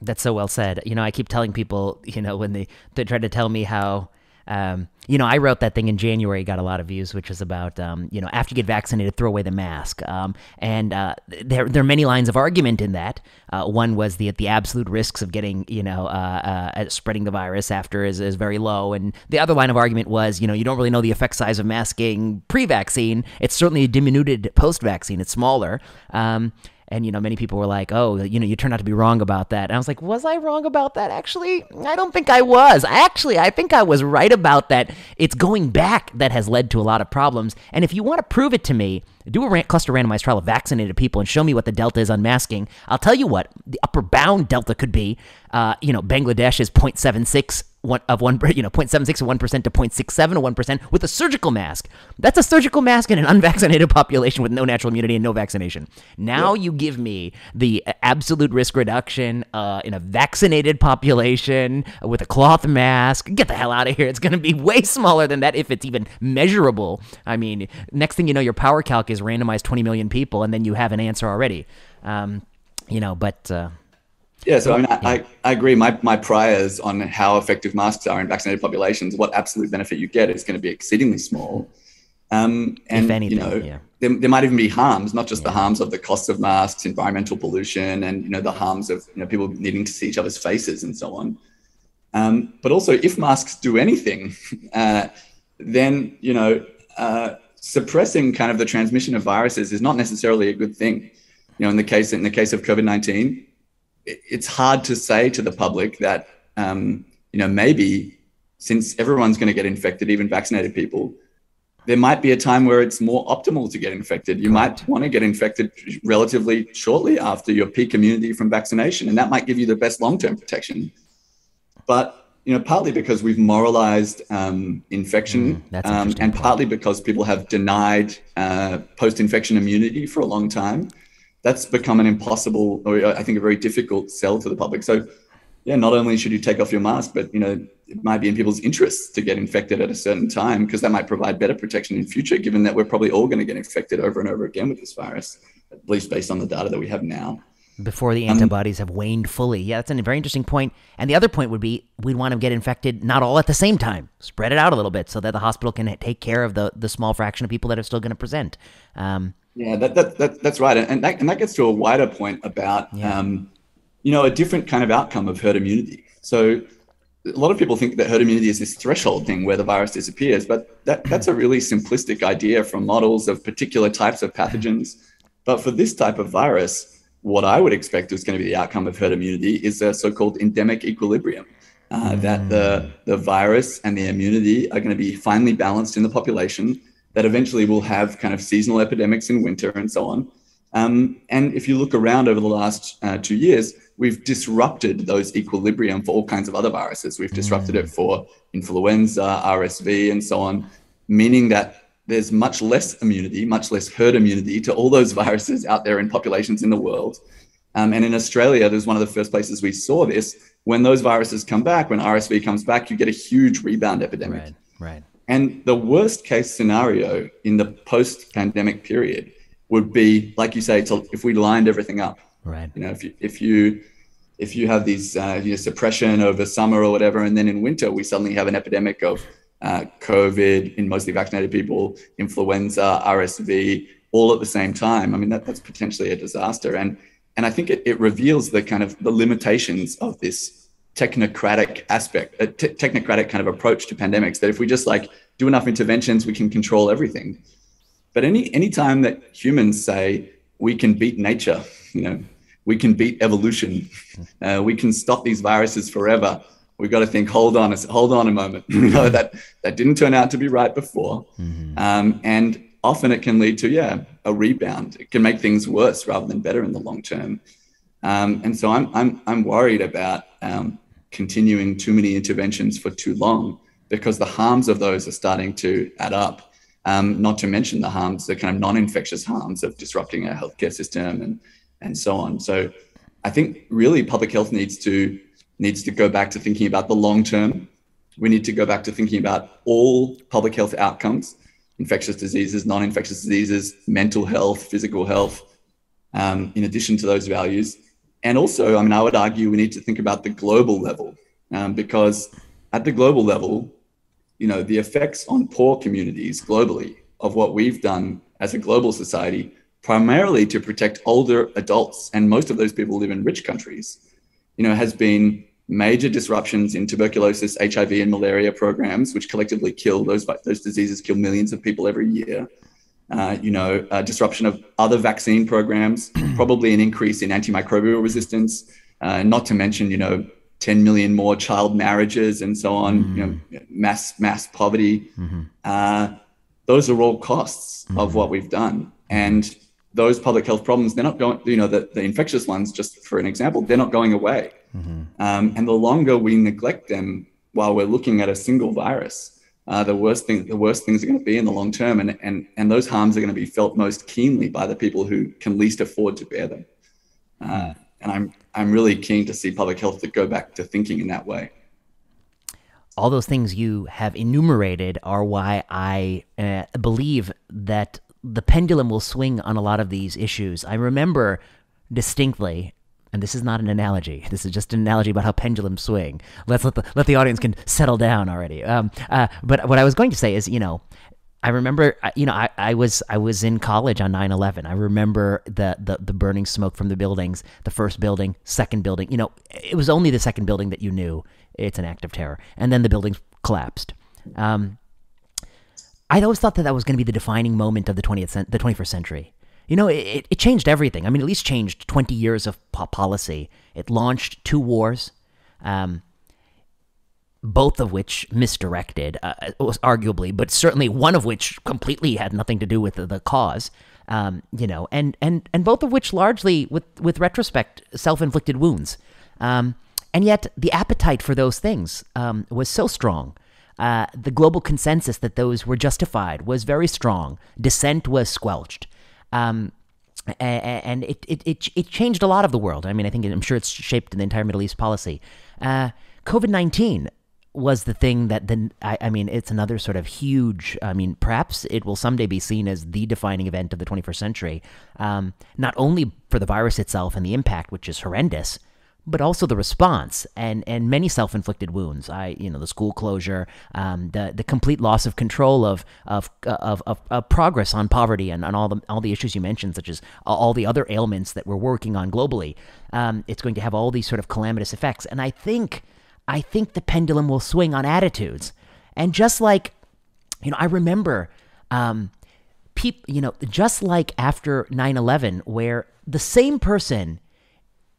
That's so well said. You know, I keep telling people, you know, when they they try to tell me how um, you know, I wrote that thing in January, got a lot of views, which is about, um, you know, after you get vaccinated, throw away the mask. Um, and uh, there, there are many lines of argument in that. Uh, one was the the absolute risks of getting, you know, uh, uh, spreading the virus after is, is very low. And the other line of argument was, you know, you don't really know the effect size of masking pre-vaccine. It's certainly a diminuted post-vaccine. It's smaller. And you know many people were like oh you know you turned out to be wrong about that. And i was like was i wrong about that? Actually i don't think i was. Actually i think i was right about that. It's going back that has led to a lot of problems. And if you want to prove it to me do a cluster randomized trial of vaccinated people and show me what the delta is unmasking. i'll tell you what the upper bound delta could be uh, you know bangladesh is 0.76 one of one, you know, 0.76 of one percent to 0.67 of one percent with a surgical mask. That's a surgical mask in an unvaccinated population with no natural immunity and no vaccination. Now you give me the absolute risk reduction uh, in a vaccinated population with a cloth mask. Get the hell out of here! It's going to be way smaller than that if it's even measurable. I mean, next thing you know, your power calc is randomized 20 million people, and then you have an answer already. Um, you know, but. Uh, yeah, so I mean, I, I agree. My, my priors on how effective masks are in vaccinated populations, what absolute benefit you get is going to be exceedingly small. Um, and, anything, you know, yeah. there, there might even be harms, not just yeah. the harms of the cost of masks, environmental pollution, and, you know, the harms of, you know, people needing to see each other's faces and so on. Um, but also, if masks do anything, uh, then, you know, uh, suppressing kind of the transmission of viruses is not necessarily a good thing. You know, in the case in the case of COVID nineteen, it's hard to say to the public that um, you know maybe since everyone's going to get infected, even vaccinated people, there might be a time where it's more optimal to get infected. You might want to get infected relatively shortly after your peak immunity from vaccination, and that might give you the best long-term protection. But you know, partly because we've moralized um, infection, mm, um, and partly because people have denied uh, post-infection immunity for a long time that's become an impossible, or I think a very difficult sell to the public. So, yeah, not only should you take off your mask, but you know, it might be in people's interests to get infected at a certain time because that might provide better protection in future, given that we're probably all going to get infected over and over again with this virus, at least based on the data that we have now. Before the um, antibodies um, have waned fully. Yeah, that's a very interesting point. And the other point would be we'd want to get infected not all at the same time. Spread it out a little bit so that the hospital can take care of the, the small fraction of people that are still going to present. Um, yeah, that, that, that, that's right. And that, and that gets to a wider point about, yeah. um, you know, a different kind of outcome of herd immunity. So a lot of people think that herd immunity is this threshold thing where the virus disappears, but that, that's a really simplistic idea from models of particular types of pathogens. But for this type of virus, what I would expect is going to be the outcome of herd immunity is a so-called endemic equilibrium. Uh, mm. That the, the virus and the immunity are going to be finely balanced in the population that eventually will have kind of seasonal epidemics in winter and so on. Um, and if you look around over the last uh, two years, we've disrupted those equilibrium for all kinds of other viruses. We've disrupted mm. it for influenza, RSV, and so on, meaning that there's much less immunity, much less herd immunity to all those viruses out there in populations in the world. Um, and in Australia, there's one of the first places we saw this. When those viruses come back, when RSV comes back, you get a huge rebound epidemic. Right, right. And the worst case scenario in the post pandemic period would be, like you say, to, if we lined everything up. Right. You know, if you, if you, if you have these uh, you know, suppression over summer or whatever, and then in winter we suddenly have an epidemic of uh, COVID in mostly vaccinated people, influenza, RSV, all at the same time. I mean, that, that's potentially a disaster. And and I think it, it reveals the kind of the limitations of this technocratic aspect, a t- technocratic kind of approach to pandemics. That if we just like do enough interventions, we can control everything. But any any time that humans say we can beat nature, you know, we can beat evolution, uh, we can stop these viruses forever. We've got to think, hold on, hold on a moment. you know that that didn't turn out to be right before, mm-hmm. um, and often it can lead to yeah a rebound. It can make things worse rather than better in the long term. Um, and so I'm I'm I'm worried about um, continuing too many interventions for too long because the harms of those are starting to add up. Um, not to mention the harms, the kind of non-infectious harms of disrupting our healthcare system and and so on. So I think really public health needs to needs to go back to thinking about the long term. We need to go back to thinking about all public health outcomes, infectious diseases, non-infectious diseases, mental health, physical health, um, in addition to those values. And also, I mean, I would argue we need to think about the global level um, because at the global level, you know, the effects on poor communities globally of what we've done as a global society, primarily to protect older adults, and most of those people live in rich countries, you know, has been major disruptions in tuberculosis, HIV, and malaria programs, which collectively kill those those diseases kill millions of people every year. Uh, you know, disruption of other vaccine programs, probably an increase in antimicrobial resistance, uh, not to mention, you know, 10 million more child marriages and so on, mm-hmm. you know, mm. mass mass poverty. Mm-hmm. Uh, those are all costs mm-hmm. of what we've done, and those public health problems they're not going. You know, the, the infectious ones, just for an example, they're not going away. Mm-hmm. Um, and the longer we neglect them while we're looking at a single virus, uh, the worst thing the worst things are going to be in the long term, and and and those harms are going to be felt most keenly by the people who can least afford to bear them. Uh, and I'm I'm really keen to see public health to go back to thinking in that way. All those things you have enumerated are why I uh, believe that the pendulum will swing on a lot of these issues. I remember distinctly and this is not an analogy. This is just an analogy about how pendulums swing. Let's let the let the audience can settle down already. Um, uh, but what I was going to say is, you know, I remember, you know, I, I was I was in college on 9/11. I remember the, the the burning smoke from the buildings, the first building, second building. You know, it was only the second building that you knew it's an act of terror, and then the buildings collapsed. Um, I always thought that that was going to be the defining moment of the 20th the 21st century. You know, it, it changed everything. I mean, at least changed 20 years of policy. It launched two wars. Um, both of which misdirected, uh, arguably, but certainly one of which completely had nothing to do with the, the cause. Um, you know, and and and both of which largely, with with retrospect, self-inflicted wounds. Um, and yet, the appetite for those things um, was so strong. Uh, the global consensus that those were justified was very strong. Dissent was squelched. Um, and it, it, it, it, changed a lot of the world. I mean, I think I'm sure it's shaped the entire Middle East policy. Uh, COVID 19 was the thing that then I, I, mean it's another sort of huge i mean perhaps it will someday be seen as the defining event of the 21st century um, not only for the virus itself and the impact which is horrendous but also the response and and many self-inflicted wounds. I you know the school closure um, the the complete loss of control of of of, of, of progress on poverty and on all the all the issues you mentioned such as all the other ailments that we're working on globally. Um, it's going to have all these sort of calamitous effects. And i think I think the pendulum will swing on attitudes. And just like, you know, I remember, um, people, you know, just like after 9 11, where the same person,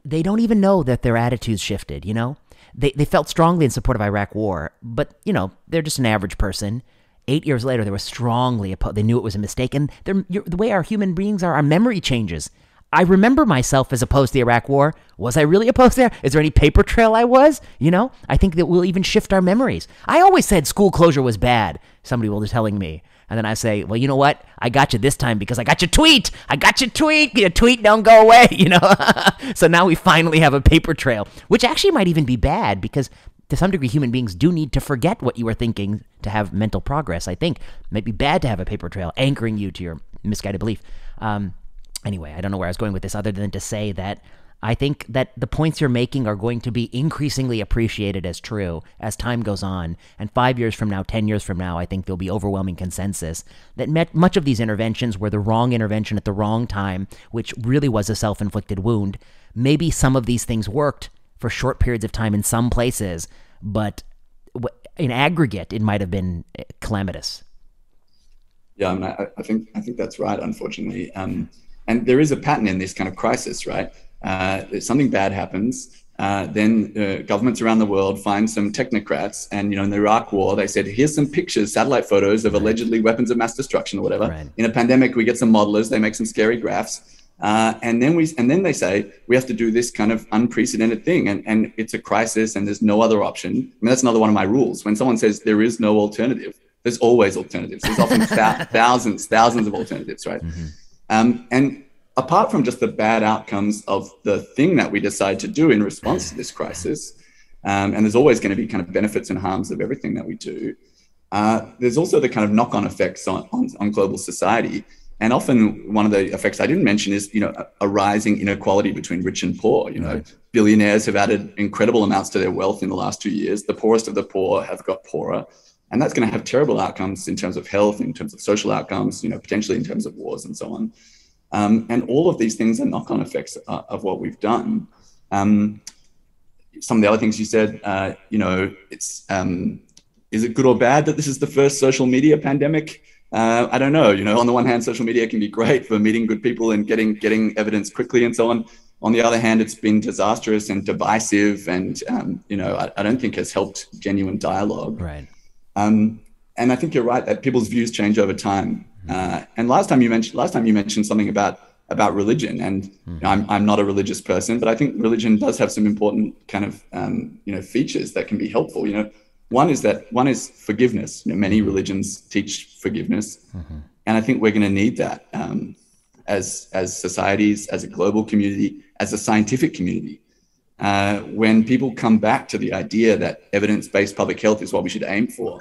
they don't even know that their attitudes shifted, you know? They, they felt strongly in support of Iraq war, but, you know, they're just an average person. Eight years later, they were strongly opposed. They knew it was a mistake. And the way our human beings are, our memory changes. I remember myself as opposed to the Iraq War. Was I really opposed there? Is there any paper trail I was? You know, I think that we'll even shift our memories. I always said school closure was bad. Somebody will be telling me. And then I say, well, you know what? I got you this time because I got your tweet. I got your tweet. Your tweet don't go away, you know? so now we finally have a paper trail, which actually might even be bad because to some degree, human beings do need to forget what you were thinking to have mental progress. I think it might be bad to have a paper trail anchoring you to your misguided belief. Um, anyway, I don't know where I was going with this other than to say that I think that the points you're making are going to be increasingly appreciated as true as time goes on. And five years from now, 10 years from now, I think there'll be overwhelming consensus that much of these interventions were the wrong intervention at the wrong time, which really was a self inflicted wound. Maybe some of these things worked for short periods of time in some places, but in aggregate, it might have been eh, calamitous. Yeah, I, I think I think that's right. Unfortunately, um, and there is a pattern in this kind of crisis, right? Uh, something bad happens, uh, then uh, governments around the world find some technocrats, and you know, in the Iraq War, they said, "Here's some pictures, satellite photos of right. allegedly weapons of mass destruction or whatever." Right. In a pandemic, we get some modelers, they make some scary graphs, uh, and then we and then they say we have to do this kind of unprecedented thing, and and it's a crisis, and there's no other option. I mean, that's another one of my rules. When someone says there is no alternative, there's always alternatives. There's often th- thousands, thousands of alternatives, right? Mm-hmm. Um, and apart from just the bad outcomes of the thing that we decide to do in response to this crisis, um, and there's always going to be kind of benefits and harms of everything that we do. Uh, there's also the kind of knock-on effects on, on, on global society and often one of the effects I didn't mention is, you know, a rising inequality between rich and poor. You know, right. billionaires have added incredible amounts to their wealth in the last two years. The poorest of the poor have got poorer. And that's going to have terrible outcomes in terms of health, in terms of social outcomes, you know, potentially in terms of wars and so on. Um, and all of these things are knock-on effects of, of what we've done. Um, some of the other things you said, uh, you know, it's um, is it good or bad that this is the first social media pandemic? uh, I don't know. You know, on the one hand, social media can be great for meeting good people and getting getting evidence quickly and so on. On the other hand, it's been disastrous and divisive, and um, you know, I, I, don't think has helped genuine dialogue. Right. Um, and I think you're right that people's views change over time. Uh, and last time you mentioned last time you mentioned something about about religion, and you know, I'm I'm not a religious person, but I think religion does have some important kind of um, you know features that can be helpful. You know one is that one is forgiveness. You know, many mm-hmm. religions teach forgiveness, mm-hmm. and I think we're going to need that um, as as societies, as a global community, as a scientific community. Uh, when people come back to the idea that evidence-based public health is what we should aim for,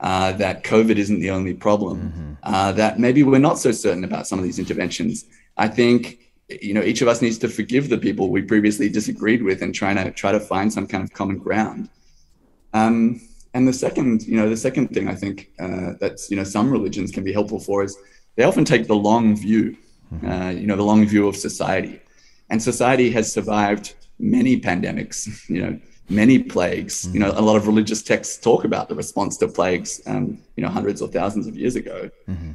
uh, that COVID isn't the only problem, mm-hmm. uh, that maybe we're not so certain about some of these interventions. I think you know each of us needs to forgive the people we previously disagreed with and trying to try to find some kind of common ground. Um, and the second, you know, the second thing I think uh, that's you know some religions can be helpful for is they often take the long view, mm-hmm. uh, you know, the long view of society, and society has survived many pandemics, you know, many plagues. Mm-hmm. You know, a lot of religious texts talk about the response to plagues, um, you know, hundreds or thousands of years ago, mm-hmm.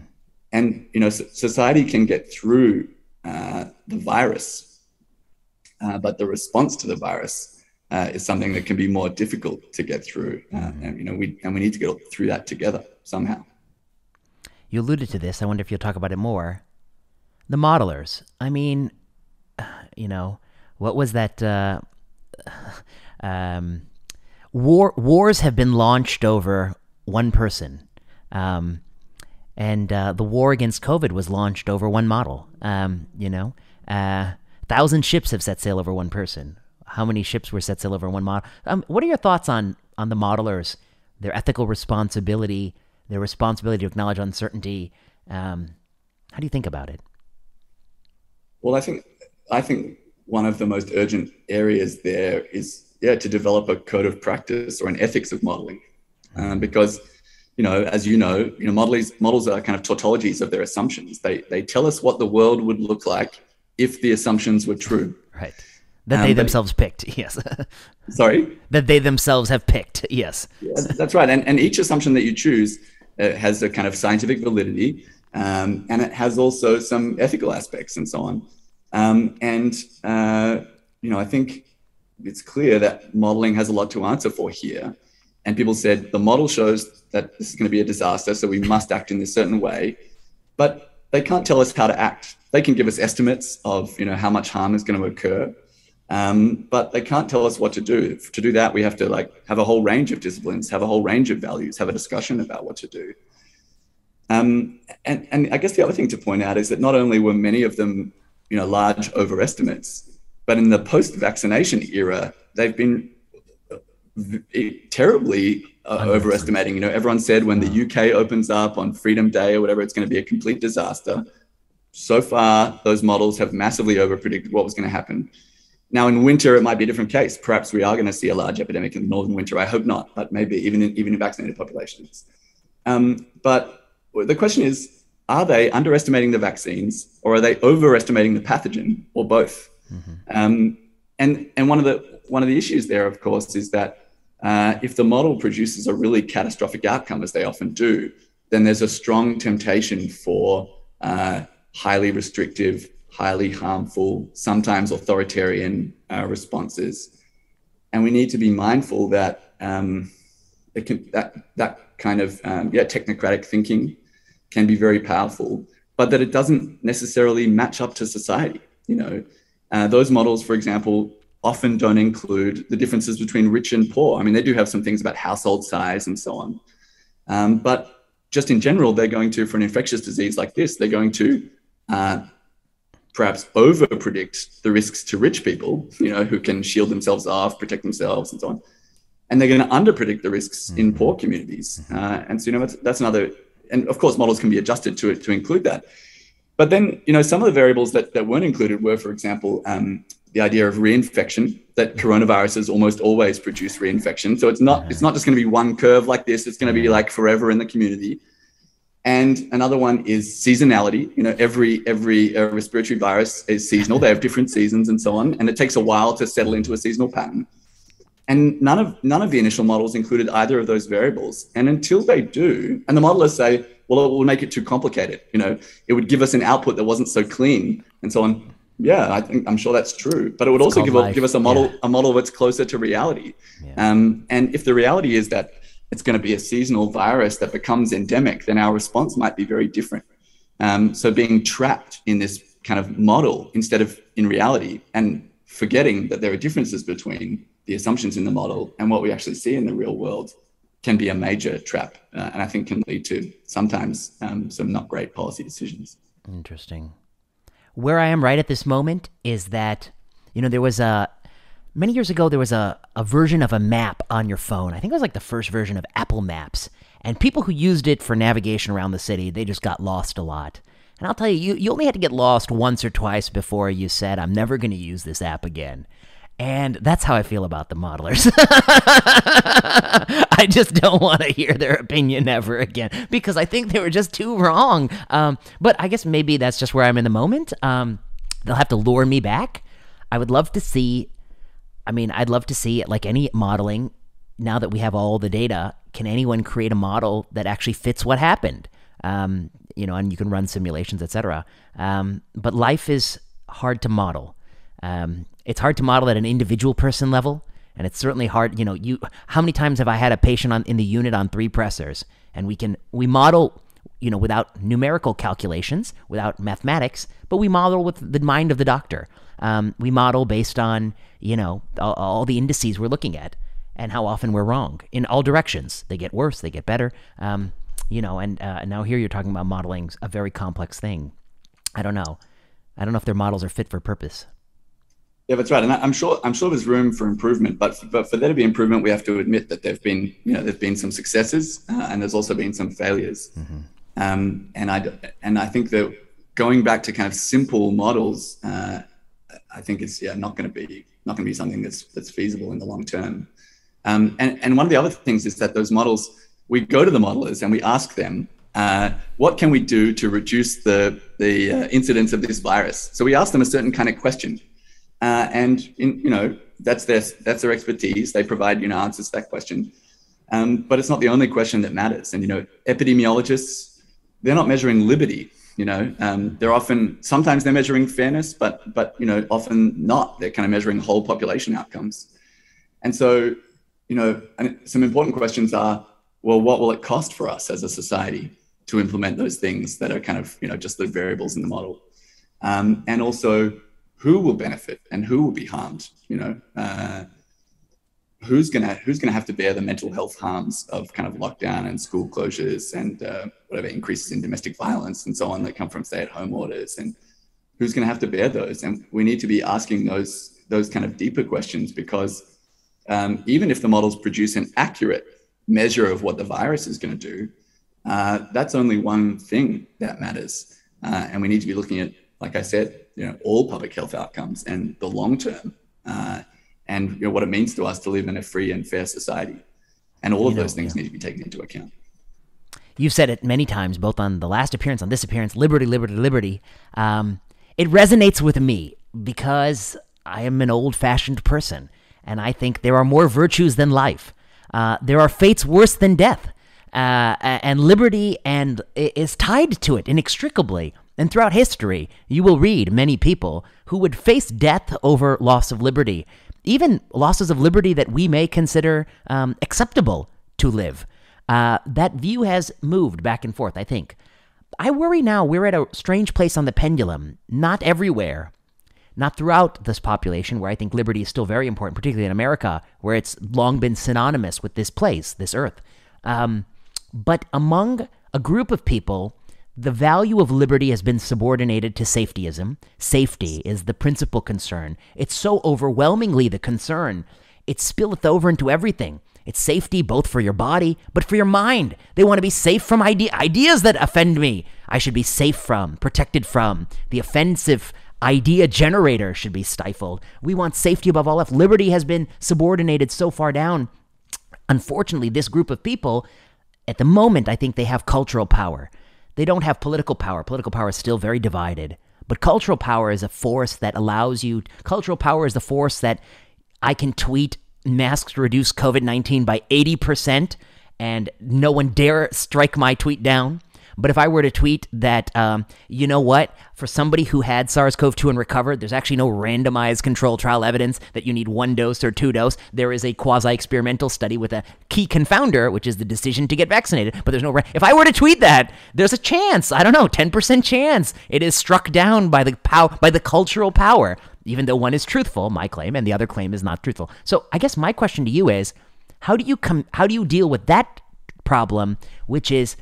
and you know, society can get through uh, the virus, uh, but the response to the virus uh, is something that can be more difficult to get through. Uh, mm-hmm. and you know, we and we need to get through that together somehow. You alluded to this. I wonder if you'll talk about it more. The modelers. I mean, you know, what was that? Um, war wars have been launched over one person. Um, and uh, the war against COVID was launched over one model. Um, you know, uh, thousand ships have set sail over one person how many ships were set sail over one model. Um, what are your thoughts on on the modelers, their ethical responsibility, their responsibility to acknowledge uncertainty? Um, how do you think about it? Well, I think I think one of the most urgent areas there is yeah to develop a code of practice or an ethics of modeling, um, because you know as you know you know models models are kind of tautologies of their assumptions. They they tell us what the world would look like if the assumptions were true. Right. That um, they themselves picked, yes. sorry? That they themselves have picked, yes. yes that's right. And, and each assumption that you choose uh, has a kind of scientific validity um, and it has also some ethical aspects and so on. Um, and, uh, you know, I think it's clear that modeling has a lot to answer for here. And people said the model shows that this is going to be a disaster, so we must act in this certain way. But they can't tell us how to act. They can give us estimates of, you know, how much harm is going to occur um, but they can't tell us what to do. To do that, we have to like have a whole range of disciplines, have a whole range of values, have a discussion about what to do. Um, and, and I guess the other thing to point out is that not only were many of them, you know, large overestimates, but in the post-vaccination era, they've been terribly uh, overestimating. You know, everyone said when the UK opens up on Freedom Day or whatever, it's going to be a complete disaster. So far, those models have massively overpredicted what was going to happen. Now, in winter, it might be a different case. Perhaps we are going to see a large epidemic in the northern winter. I hope not, but maybe even in, even in vaccinated populations. Um, but the question is, are they underestimating the vaccines or are they overestimating the pathogen or both? Mm-hmm. Um, and and one of the one of the issues there, of course, is that uh, if the model produces a really catastrophic outcome, as they often do, then there's a strong temptation for uh, highly restrictive, highly harmful, sometimes authoritarian uh, responses. And we need to be mindful that um, can, that that kind of um, yeah technocratic thinking can be very powerful, but that it doesn't necessarily match up to society. You know, uh, those models, for example, often don't include the differences between rich and poor. I mean, they do have some things about household size and so on. Um, but just in general, they're going to, for an infectious disease like this, they're going to uh, perhaps over predict the risks to rich people, you know, who can shield themselves off, protect themselves, and so on. And they're going to under predict the risks mm-hmm. in poor communities. Mm-hmm. Uh, and so, you know, that's, that's another, and of course, models can be adjusted to it to include that. But then, you know, some of the variables that, that weren't included were, for example, um, the idea of reinfection that coronaviruses almost always produce reinfection. So it's not it's not just going to be one curve like this it's going to be like forever in the community. And another one is seasonality. You know every every uh, respiratory virus is seasonal. They have different seasons and so on and it takes a while to settle into a seasonal pattern. And none of none of the initial models included either of those variables. And until they do and the modelers say well it will make it too complicated you know it would give us an output that wasn't so clean and so on yeah, I think I'm sure that's true. But it would it's also give, a, give us a model yeah. a model that's closer to reality. Yeah. Um, and if the reality is that it's going to be a seasonal virus that becomes endemic, then our response might be very different. Um, so being trapped in this kind of model instead of in reality, and forgetting that there are differences between the assumptions in the model and what we actually see in the real world can be a major trap, uh, and I think can lead to sometimes um, some not great policy decisions. Interesting where I am right at this moment is that, you know, there was a, many years ago, there was a, a version of a map on your phone. I think it was like the first version of Apple Maps. And people who used it for navigation around the city, they just got lost a lot. And I'll tell you, you, you only had to get lost once or twice before you said, I'm never going to use this app again. And that's how I feel about the modelers. I just don't want to hear their opinion ever again because I think they were just too wrong. Um, but I guess maybe that's just where I'm in the moment. Um, they'll have to lure me back. I would love to see. I mean, I'd love to see like any modeling. Now that we have all the data, can anyone create a model that actually fits what happened? Um, you know, and you can run simulations, etc. Um, but life is hard to model. Um, it's hard to model at an individual person level, and it's certainly hard. You know, you how many times have I had a patient on in the unit on three pressors, and we can we model, you know, without numerical calculations, without mathematics, but we model with the mind of the doctor. Um, we model based on you know all, all, the indices we're looking at and how often we're wrong in all directions. They get worse, they get better. Um, you know, and uh, now here you're talking about modeling a very complex thing. I don't know. I don't know if their models are fit for purpose. Yeah, that's right, and I'm sure I'm sure there's room for improvement. But for, but for there to be improvement, we have to admit that there've been you know there's been some successes uh, and there's also been some failures. Mm-hmm. Um, and I and I think that going back to kind of simple models, uh, I think it's yeah not going to be not going to be something that's that's feasible in the long term. Um, and and one of the other things is that those models, we go to the modelers and we ask them, uh, what can we do to reduce the the uh, incidence of this virus? So we ask them a certain kind of question. Uh, and in, you know that's their that's their expertise. They provide you know answers to that question. Um, but it's not the only question that matters. And you know, epidemiologists they're not measuring liberty. You know, um, they're often sometimes they're measuring fairness, but but you know often not. They're kind of measuring whole population outcomes. And so, you know, some important questions are: well, what will it cost for us as a society to implement those things that are kind of you know just the variables in the model? Um, and also, who will benefit and who will be harmed you know uh, who's gonna who's gonna have to bear the mental health harms of kind of lockdown and school closures and uh, whatever increases in domestic violence and so on that come from stay-at-home orders and who's gonna have to bear those? And we need to be asking those those kind of deeper questions because um, even if the models produce an accurate measure of what the virus is going to do uh, that's only one thing that matters. Uh, and we need to be looking at like I said, you know, all public health outcomes and the long term uh, and you know, what it means to us to live in a free and fair society. And all of know, those things yeah. need to be taken into account. You've said it many times, both on the last appearance, on this appearance liberty, liberty, liberty. Um, it resonates with me because I am an old fashioned person, and I think there are more virtues than life. Uh, there are fates worse than death. Uh, and liberty and is tied to it inextricably. And throughout history, you will read many people who would face death over loss of liberty, even losses of liberty that we may consider um, acceptable to live. Uh, that view has moved back and forth, I think. I worry now we're at a strange place on the pendulum, not everywhere, not throughout this population, where I think liberty is still very important, particularly in America, where it's long been synonymous with this place, this earth. Um, but among a group of people, the value of liberty has been subordinated to safetyism. Safety is the principal concern. It's so overwhelmingly the concern, it spilleth over into everything. It's safety both for your body, but for your mind. They want to be safe from idea- ideas that offend me. I should be safe from, protected from. The offensive idea generator should be stifled. We want safety above all else. Liberty has been subordinated so far down. Unfortunately, this group of people, at the moment, I think they have cultural power. They don't have political power. Political power is still very divided. But cultural power is a force that allows you, cultural power is the force that I can tweet masks reduce COVID 19 by 80%, and no one dare strike my tweet down. But if I were to tweet that, um, you know what, for somebody who had SARS CoV 2 and recovered, there's actually no randomized control trial evidence that you need one dose or two dose. There is a quasi experimental study with a key confounder, which is the decision to get vaccinated. But there's no, ra- if I were to tweet that, there's a chance, I don't know, 10% chance it is struck down by the pow- by the cultural power, even though one is truthful, my claim, and the other claim is not truthful. So I guess my question to you is, how do you come, how do you deal with that problem, which is,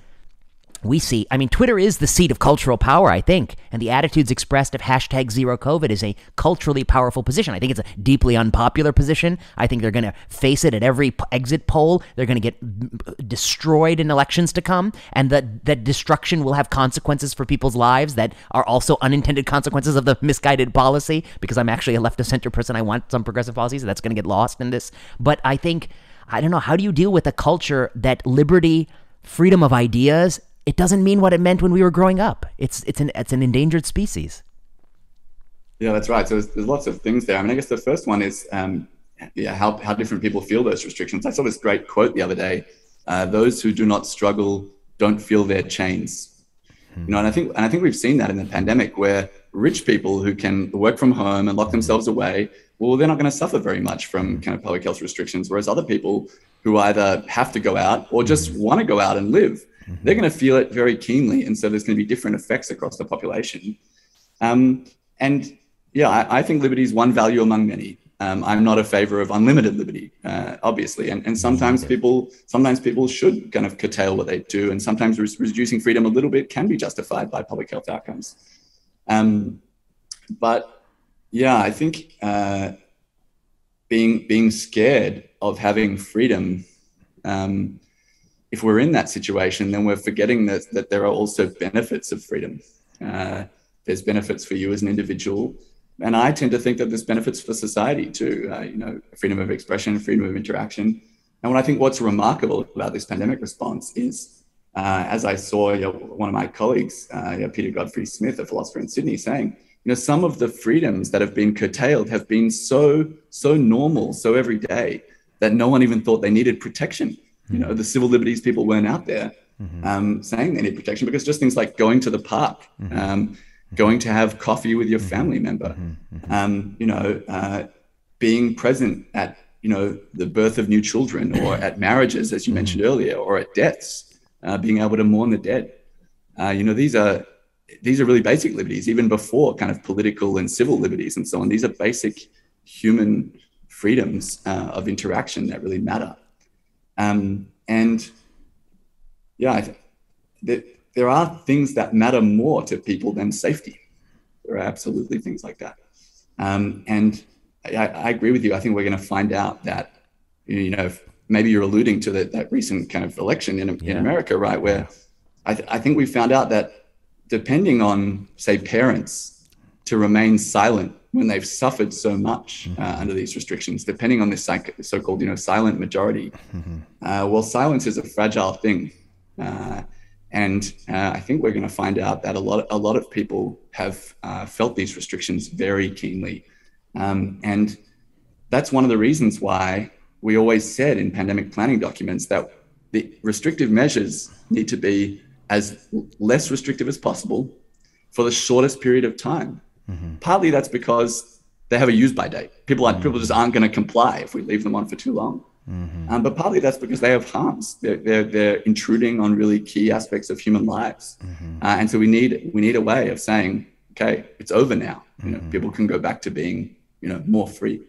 we see, I mean, Twitter is the seat of cultural power, I think, and the attitudes expressed of hashtag zero COVID is a culturally powerful position. I think it's a deeply unpopular position. I think they're going to face it at every exit poll. They're going to get destroyed in elections to come, and that that destruction will have consequences for people's lives that are also unintended consequences of the misguided policy. Because I'm actually a left of center person, I want some progressive policies. So that's going to get lost in this. But I think, I don't know, how do you deal with a culture that liberty, freedom of ideas, it doesn't mean what it meant when we were growing up. It's it's an it's an endangered species. Yeah, that's right. So there's, there's lots of things there. I mean, I guess the first one is um, yeah, how, how different people feel those restrictions. I saw this great quote the other day. Uh, those who do not struggle don't feel their chains. You know, and I think and I think we've seen that in the pandemic where rich people who can work from home and lock themselves away, well, they're not going to suffer very much from kind of public health restrictions. Whereas other people who either have to go out or just want to go out and live, they're going to feel it very keenly. And so there's going to be different effects across the population. Um, and yeah, I, I, think liberty is one value among many. Um, I'm not a favor of unlimited liberty, uh, obviously, and, and sometimes people sometimes people should kind of curtail what they do, and sometimes re- reducing freedom a little bit can be justified by public health outcomes. Um, but yeah, I think uh, being being scared of having freedom, um, if we're in that situation, then we're forgetting that that there are also benefits of freedom. Uh, there's benefits for you as an individual and I tend to think that there's benefits for society too. Uh, you know, freedom of expression, freedom of interaction. And what I think what's remarkable about this pandemic response is, uh, as I saw you know, one of my colleagues, uh, you know, Peter Godfrey Smith, a philosopher in Sydney, saying, you know, some of the freedoms that have been curtailed have been so so normal, so everyday that no one even thought they needed protection. Mm-hmm. You know, the civil liberties people weren't out there mm-hmm. um, saying they need protection because just things like going to the park. Mm-hmm. Um, going to have coffee with your family member, um, you know, uh, being present at, you know, the birth of new children or at marriages, as you mentioned earlier, or at deaths, uh, being able to mourn the dead. Uh, you know, these are these are really basic liberties, even before kind of political and civil liberties and so on. These are basic human freedoms uh, of interaction that really matter. Um, and yeah, I th- that there are things that matter more to people than safety. There are absolutely things like that. Um, and I, I, agree with you. I think we're going to find out that, you know, maybe you're alluding to the, that recent kind of election in, yeah. in America, right? Where I, th- I think we found out that depending on, say, parents to remain silent when they've suffered so much uh, under these restrictions, depending on this psych- so-called, you know, silent majority. Mm-hmm. Uh, well, silence is a fragile thing, uh, and uh, I think we're going to find out that a lot, a lot of people have uh, felt these restrictions very keenly, um, and that's one of the reasons why we always said in pandemic planning documents that the restrictive measures need to be as less restrictive as possible for the shortest period of time. Mm-hmm. Partly that's because they have a use by date. People like mm-hmm. people just aren't going to comply if we leave them on for too long. Mm-hmm. Um, but partly that's because they have harms. They're, they're, they're intruding on really key aspects of human lives, mm-hmm. uh, and so we need we need a way of saying, okay, it's over now. You know, mm-hmm. people can go back to being you know more free.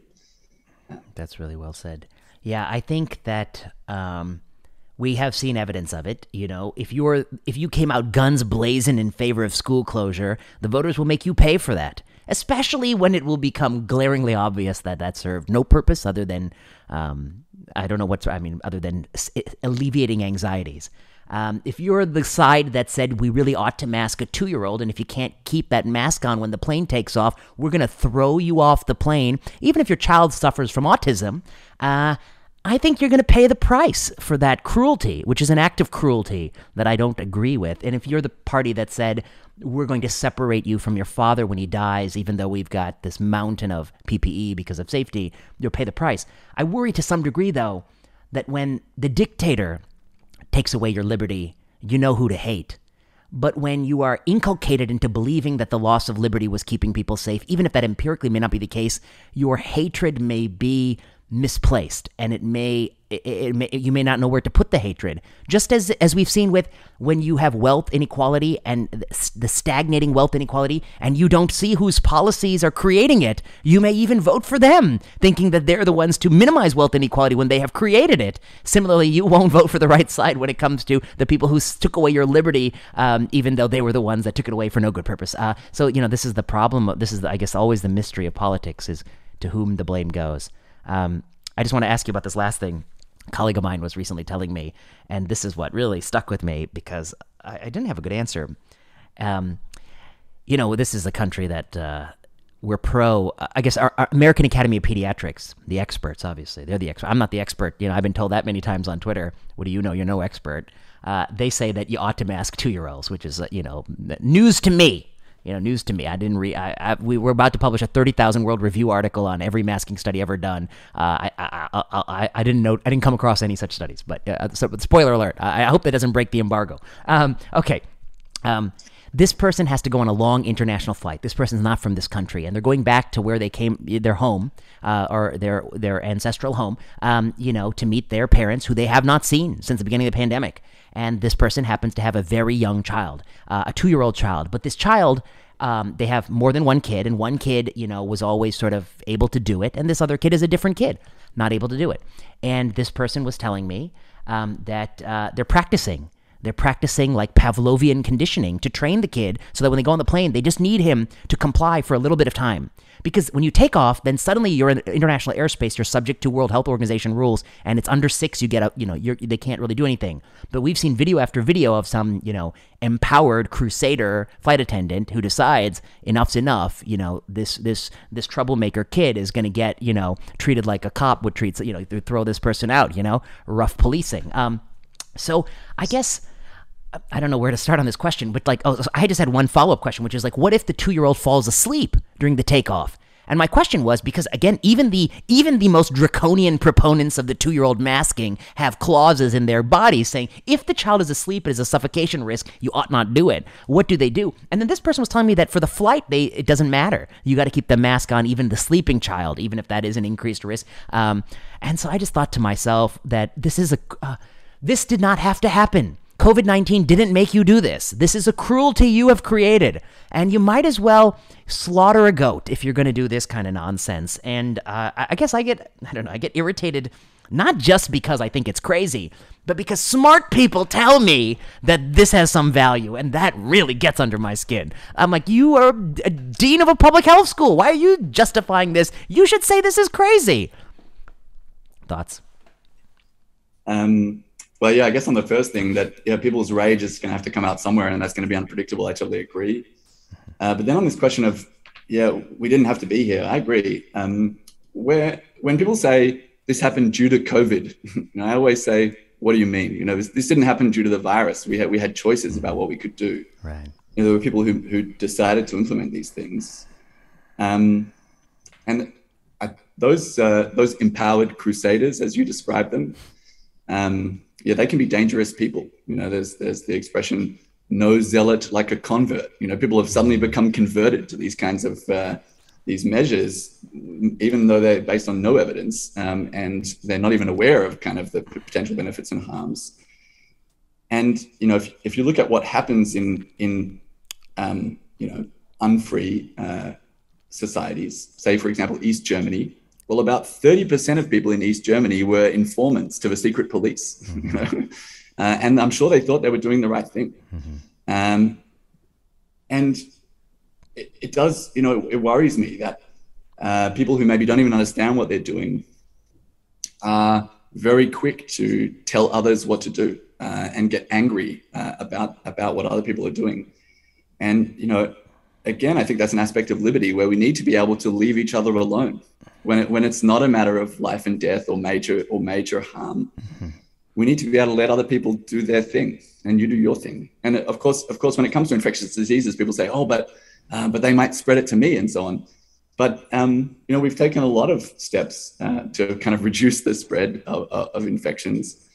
That's really well said. Yeah, I think that um, we have seen evidence of it. You know, if you're if you came out guns blazing in favor of school closure, the voters will make you pay for that. Especially when it will become glaringly obvious that that served no purpose other than um, I don't know what's I mean other than alleviating anxieties. Um, if you're the side that said we really ought to mask a two year old, and if you can't keep that mask on when the plane takes off, we're going to throw you off the plane, even if your child suffers from autism, uh, I think you're going to pay the price for that cruelty, which is an act of cruelty that I don't agree with. And if you're the party that said, we're going to separate you from your father when he dies, even though we've got this mountain of PPE because of safety, you'll pay the price. I worry to some degree, though, that when the dictator takes away your liberty, you know who to hate. But when you are inculcated into believing that the loss of liberty was keeping people safe, even if that empirically may not be the case, your hatred may be misplaced and it may, it, it may you may not know where to put the hatred. Just as as we've seen with when you have wealth inequality and the stagnating wealth inequality and you don't see whose policies are creating it you may even vote for them thinking that they're the ones to minimize wealth inequality when they have created it. Similarly you won't vote for the right side when it comes to the people who took away your liberty um, even though they were the ones that took it away for no good purpose. Uh, so you know this is the problem this is the, i guess always the mystery of politics is to whom the blame goes um, I just want to ask you about this last thing. A colleague of mine was recently telling me, and this is what really stuck with me because I, I didn't have a good answer. Um, you know, this is a country that uh, we're pro. I guess our, our, American Academy of Pediatrics, the experts, obviously, they're the expert. I'm not the expert. You know, I've been told that many times on Twitter. What do you know? You're no expert. Uh, they say that you ought to mask two year olds, which is, uh, you know, news to me you know, news to me. I didn't read. I, we were about to publish a thirty thousand word review article on every masking study ever done. Uh, I, I, I, I, didn't know. I didn't come across any such studies. But uh, so, spoiler alert. I, hope that doesn't break the embargo. Um, okay. Um, this person has to go on a long international flight. This person's not from this country, and they're going back to where they came, their home, uh, or their their ancestral home, um, you know, to meet their parents who they have not seen since the beginning of the pandemic. And this person happens to have a very young child, uh, a two year old child. But this child um, they have more than one kid, and one kid, you know, was always sort of able to do it, and this other kid is a different kid, not able to do it. And this person was telling me um, that uh, they're practicing. They're practicing like Pavlovian conditioning to train the kid so that when they go on the plane, they just need him to comply for a little bit of time. Because when you take off, then suddenly you're in international airspace. You're subject to World Health Organization rules, and it's under six. You get up. You know, they can't really do anything. But we've seen video after video of some, you know, empowered crusader flight attendant who decides enough's enough. You know, this this this troublemaker kid is going to get you know treated like a cop would treat. You know, throw this person out. You know, rough policing. Um, so I guess I don't know where to start on this question, but like, oh, I just had one follow up question, which is like, what if the two year old falls asleep during the takeoff? And my question was because again, even the even the most draconian proponents of the two year old masking have clauses in their bodies saying if the child is asleep, it is a suffocation risk. You ought not do it. What do they do? And then this person was telling me that for the flight, they it doesn't matter. You got to keep the mask on, even the sleeping child, even if that is an increased risk. Um, and so I just thought to myself that this is a uh, this did not have to happen. COVID 19 didn't make you do this. This is a cruelty you have created. And you might as well slaughter a goat if you're going to do this kind of nonsense. And uh, I guess I get, I don't know, I get irritated not just because I think it's crazy, but because smart people tell me that this has some value, and that really gets under my skin. I'm like, you are a dean of a public health school. Why are you justifying this? You should say this is crazy. Thoughts? Um, well, yeah, I guess on the first thing that yeah, people's rage is going to have to come out somewhere, and that's going to be unpredictable. I totally agree. Uh, but then on this question of yeah, we didn't have to be here. I agree. Um, where when people say this happened due to COVID, you know, I always say, what do you mean? You know, this, this, didn't happen due to the virus. We had we had choices about what we could do. Right. You know, there were people who who decided to implement these things, um, and I, those uh, those empowered crusaders, as you describe them, um, yeah, they can be dangerous people. You know, there's there's the expression "no zealot like a convert." You know, people have suddenly become converted to these kinds of uh, these measures, even though they're based on no evidence um, and they're not even aware of kind of the potential benefits and harms. And you know, if, if you look at what happens in in um, you know unfree uh, societies, say for example East Germany, well, about 30% of people in East Germany were informants to the secret police. Mm-hmm. uh, and I'm sure they thought they were doing the right thing. Mm-hmm. Um, and it, it, does, you know, it, worries me that uh, people who maybe don't even understand what they're doing are very quick to tell others what to do uh, and get angry uh, about, about what other people are doing. And, you know, again, I think that's an aspect of liberty where we need to be able to leave each other alone when it, when it's not a matter of life and death or major or major harm. Mm-hmm. We need to be able to let other people do their thing, and you do your thing. And of course, of course, when it comes to infectious diseases, people say, "Oh, but uh, but they might spread it to me," and so on. But um, you know, we've taken a lot of steps uh, to kind of reduce the spread of, of infections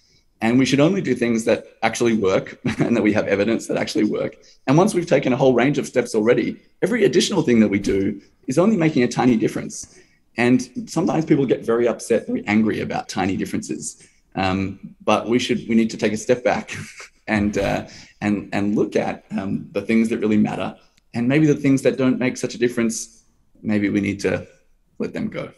and we should only do things that actually work and that we have evidence that actually work. And once we've taken a whole range of steps already, every additional thing that we do is only making a tiny difference. And sometimes people get very upset, very angry about tiny differences. Um, but we should we need to take a step back and uh, and and look at um, the things that really matter, and maybe the things that don't make such a difference. Maybe we need to let them go.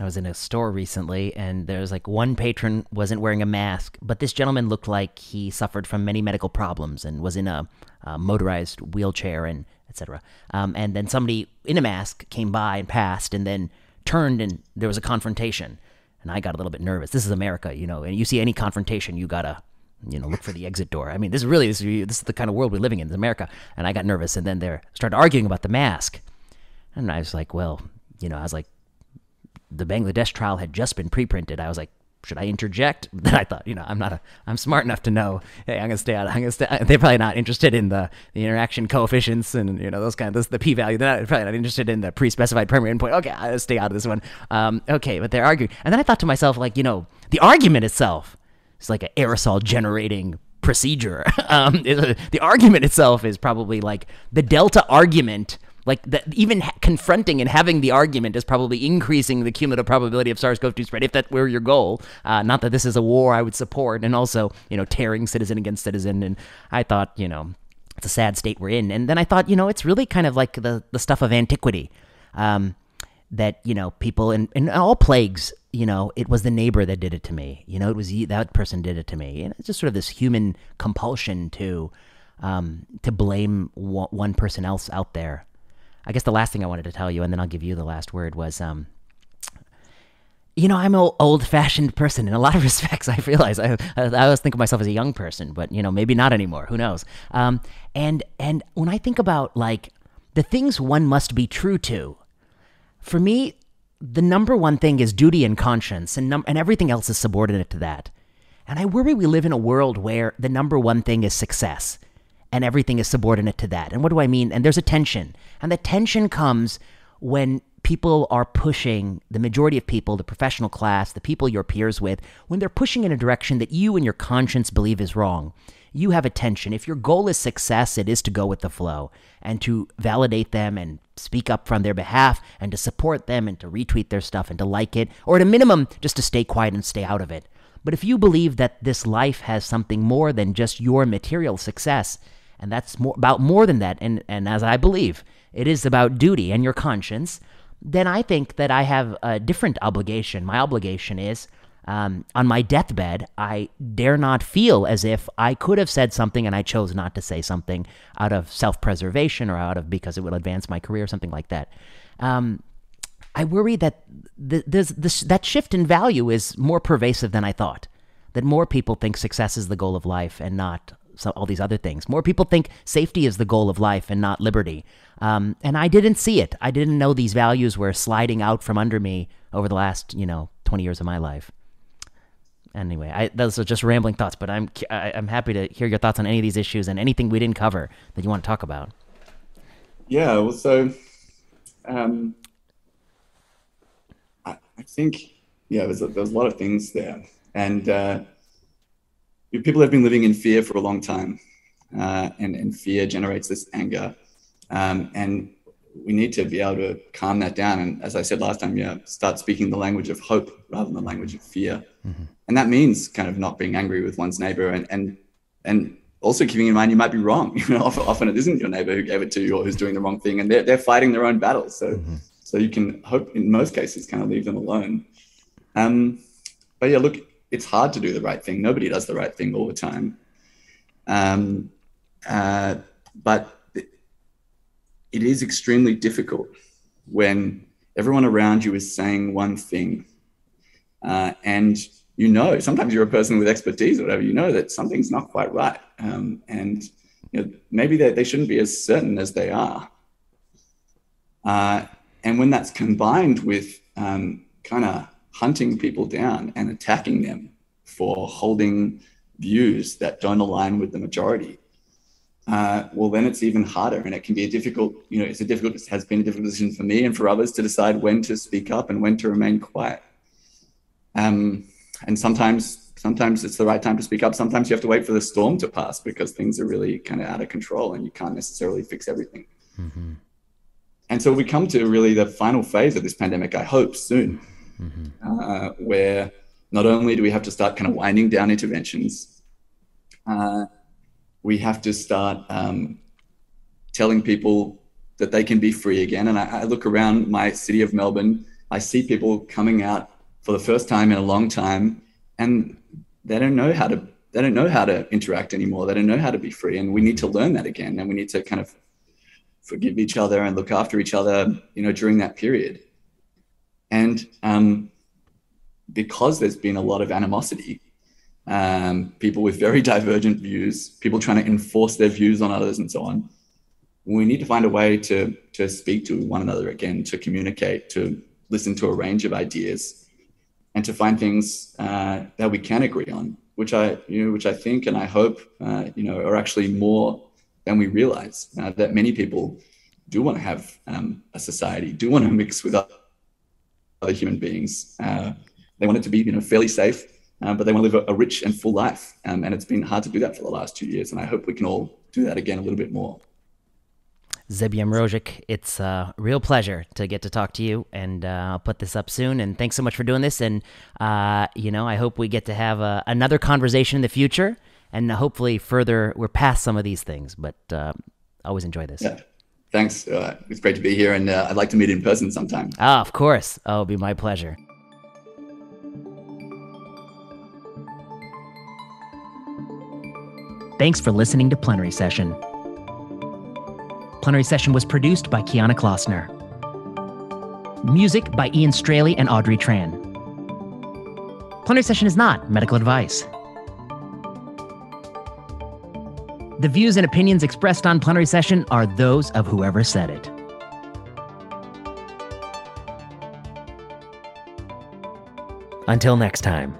I was in a store recently, and there was like one patron wasn't wearing a mask, but this gentleman looked like he suffered from many medical problems and was in a, a motorized wheelchair and etc. Um, and then somebody in a mask came by and passed, and then turned, and there was a confrontation. And I got a little bit nervous. This is America, you know, and you see any confrontation, you gotta you know, look for the exit door. I mean, this is really this is, this is the kind of world we're living in, it's America. And I got nervous, and then they started arguing about the mask, and I was like, well, you know, I was like, the Bangladesh trial had just been pre-printed. I was like, should I interject? Then I thought, you know, I'm not a, I'm smart enough to know, hey, I'm gonna stay out. I'm gonna stay. They're probably not interested in the, the interaction coefficients and you know those kind of those, the p-value. They're not, probably not interested in the pre-specified primary endpoint. Okay, I'll stay out of this one. Um, okay, but they're arguing, and then I thought to myself, like, you know, the argument itself is like an aerosol generating procedure. um, the argument itself is probably like the delta argument like that, even ha- confronting and having the argument is probably increasing the cumulative probability of SARS-CoV-2 spread if that were your goal. Uh, not that this is a war I would support, and also you know tearing citizen against citizen. And I thought you know it's a sad state we're in. And then I thought you know it's really kind of like the the stuff of antiquity. Um, that you know people in, in all plagues you know it was the neighbor that did it to me you know it was that person did it to me and it's just sort of this human compulsion to um, to blame one person else out there I guess the last thing I wanted to tell you, and then I'll give you the last word, was um, you know, I'm an old fashioned person in a lot of respects. I realize I, I, always think of myself as a young person, but you know, maybe not anymore. Who knows? Um, and and when I think about like the things one must be true to, for me, the number one thing is duty and conscience, and num- and everything else is subordinate to that. And I worry we live in a world where the number one thing is success and everything is subordinate to that. And what do I mean? And there's a tension. And the tension comes when people are pushing, the majority of people, the professional class, the people you're peers with, when they're pushing in a direction that you and your conscience believe is wrong. You have a tension. If your goal is success, it is to go with the flow and to validate them and speak up from their behalf and to support them and to retweet their stuff and to like it, or at a minimum, just to stay quiet and stay out of it. But if you believe that this life has something more than just your material success, and that's more about more than that. And and as i believe it is about duty and your conscience. Then i think that i have a different obligation. My obligation is um, on my deathbed i dare not feel as if i could have said something and i chose not to say something out of self-preservation or out of because it will advance my career or something like that. Um, i worry that that shift in value is more pervasive than i thought. That more people think success is the goal of life and not so, all these other things. More people think safety is the goal of life and not liberty. Um, and I didn't see it. I didn't know these values were sliding out from under me over the last, you know, 20 years of my life. Anyway, I, those are just rambling thoughts, but I'm I, I'm happy to hear your thoughts on any of these issues and anything we didn't cover that you want to talk about. Yeah, well, so um, I, I think yeah, there's a, there's a lot of things there, and uh, people have been living in fear for a long time, uh, and and fear generates this anger, um, and we need to be able to calm that down. And as I said last time, yeah, start speaking the language of hope rather than the language of fear, mm-hmm. and that means kind of not being angry with one's neighbor, and and and also keeping in mind you might be wrong. You know, often, often, it isn't your neighbor who gave it to you or who's doing the wrong thing, and they're they're fighting their own battles. So mm-hmm. so you can hope in most cases kind of leave them alone. Um, but yeah, look, it's hard to do the right thing. Nobody does the right thing all the time. Um, uh, but it, is extremely difficult when everyone around you is saying one thing, uh, and you know, sometimes you're a person with expertise or whatever, you know that something's not quite right. Um, and you know, maybe they, they shouldn't be as certain as they are. Uh, and when that's combined with um, kind of hunting people down and attacking them for holding views that don't align with the majority, uh, well, then it's even harder, and it can be a difficult. You know, it's a difficult. It has been a difficult decision for me and for others to decide when to speak up and when to remain quiet. Um, and sometimes, sometimes it's the right time to speak up. Sometimes you have to wait for the storm to pass because things are really kind of out of control, and you can't necessarily fix everything. Mm-hmm. And so we come to really the final phase of this pandemic. I hope soon mm-hmm. uh, where not only do we have to start kind of winding down interventions, uh, we have to start um, telling people that they can be free again. And I, I, look around my city of Melbourne, I see people coming out for the first time in a long time, and they don't know how to they don't know how to interact anymore. They don't know how to be free, and we need to learn that again. And we need to kind of forgive each other and look after each other, you know, during that period. And um, because there's been a lot of animosity, um, people with very divergent views, people trying to enforce their views on others, and so on. We need to find a way to to speak to one another again, to communicate, to listen to a range of ideas, and to find things uh, that we can agree on. Which I, you know, which I think and I hope, uh, you know, are actually more than we realize. Uh, that many people do want to have um, a society, do want to mix with other human beings. Uh, they want it to be, you know, fairly safe, uh, but they want to live a, a rich and full life. Um, and it's been hard to do that for the last two years. And I hope we can all do that again a little bit more. Zeb Jamrozik, it's a real pleasure to get to talk to you, and uh, I'll put this up soon. And thanks so much for doing this. And uh, you know, I hope we get to have uh, another conversation in the future, and hopefully further. We're past some of these things, but uh, always enjoy this. Yeah thanks. Uh, it's great to be here, and uh, I'd like to meet in person sometime. Ah, of course. Oh, it'll be my pleasure. Thanks for listening to Plenary Session. Plenary Session was produced by Kiana Klossner. Music by Ian Straley and Audrey Tran. Plenary Session is not medical advice. The views and opinions expressed on plenary session are those of whoever said it. Until next time.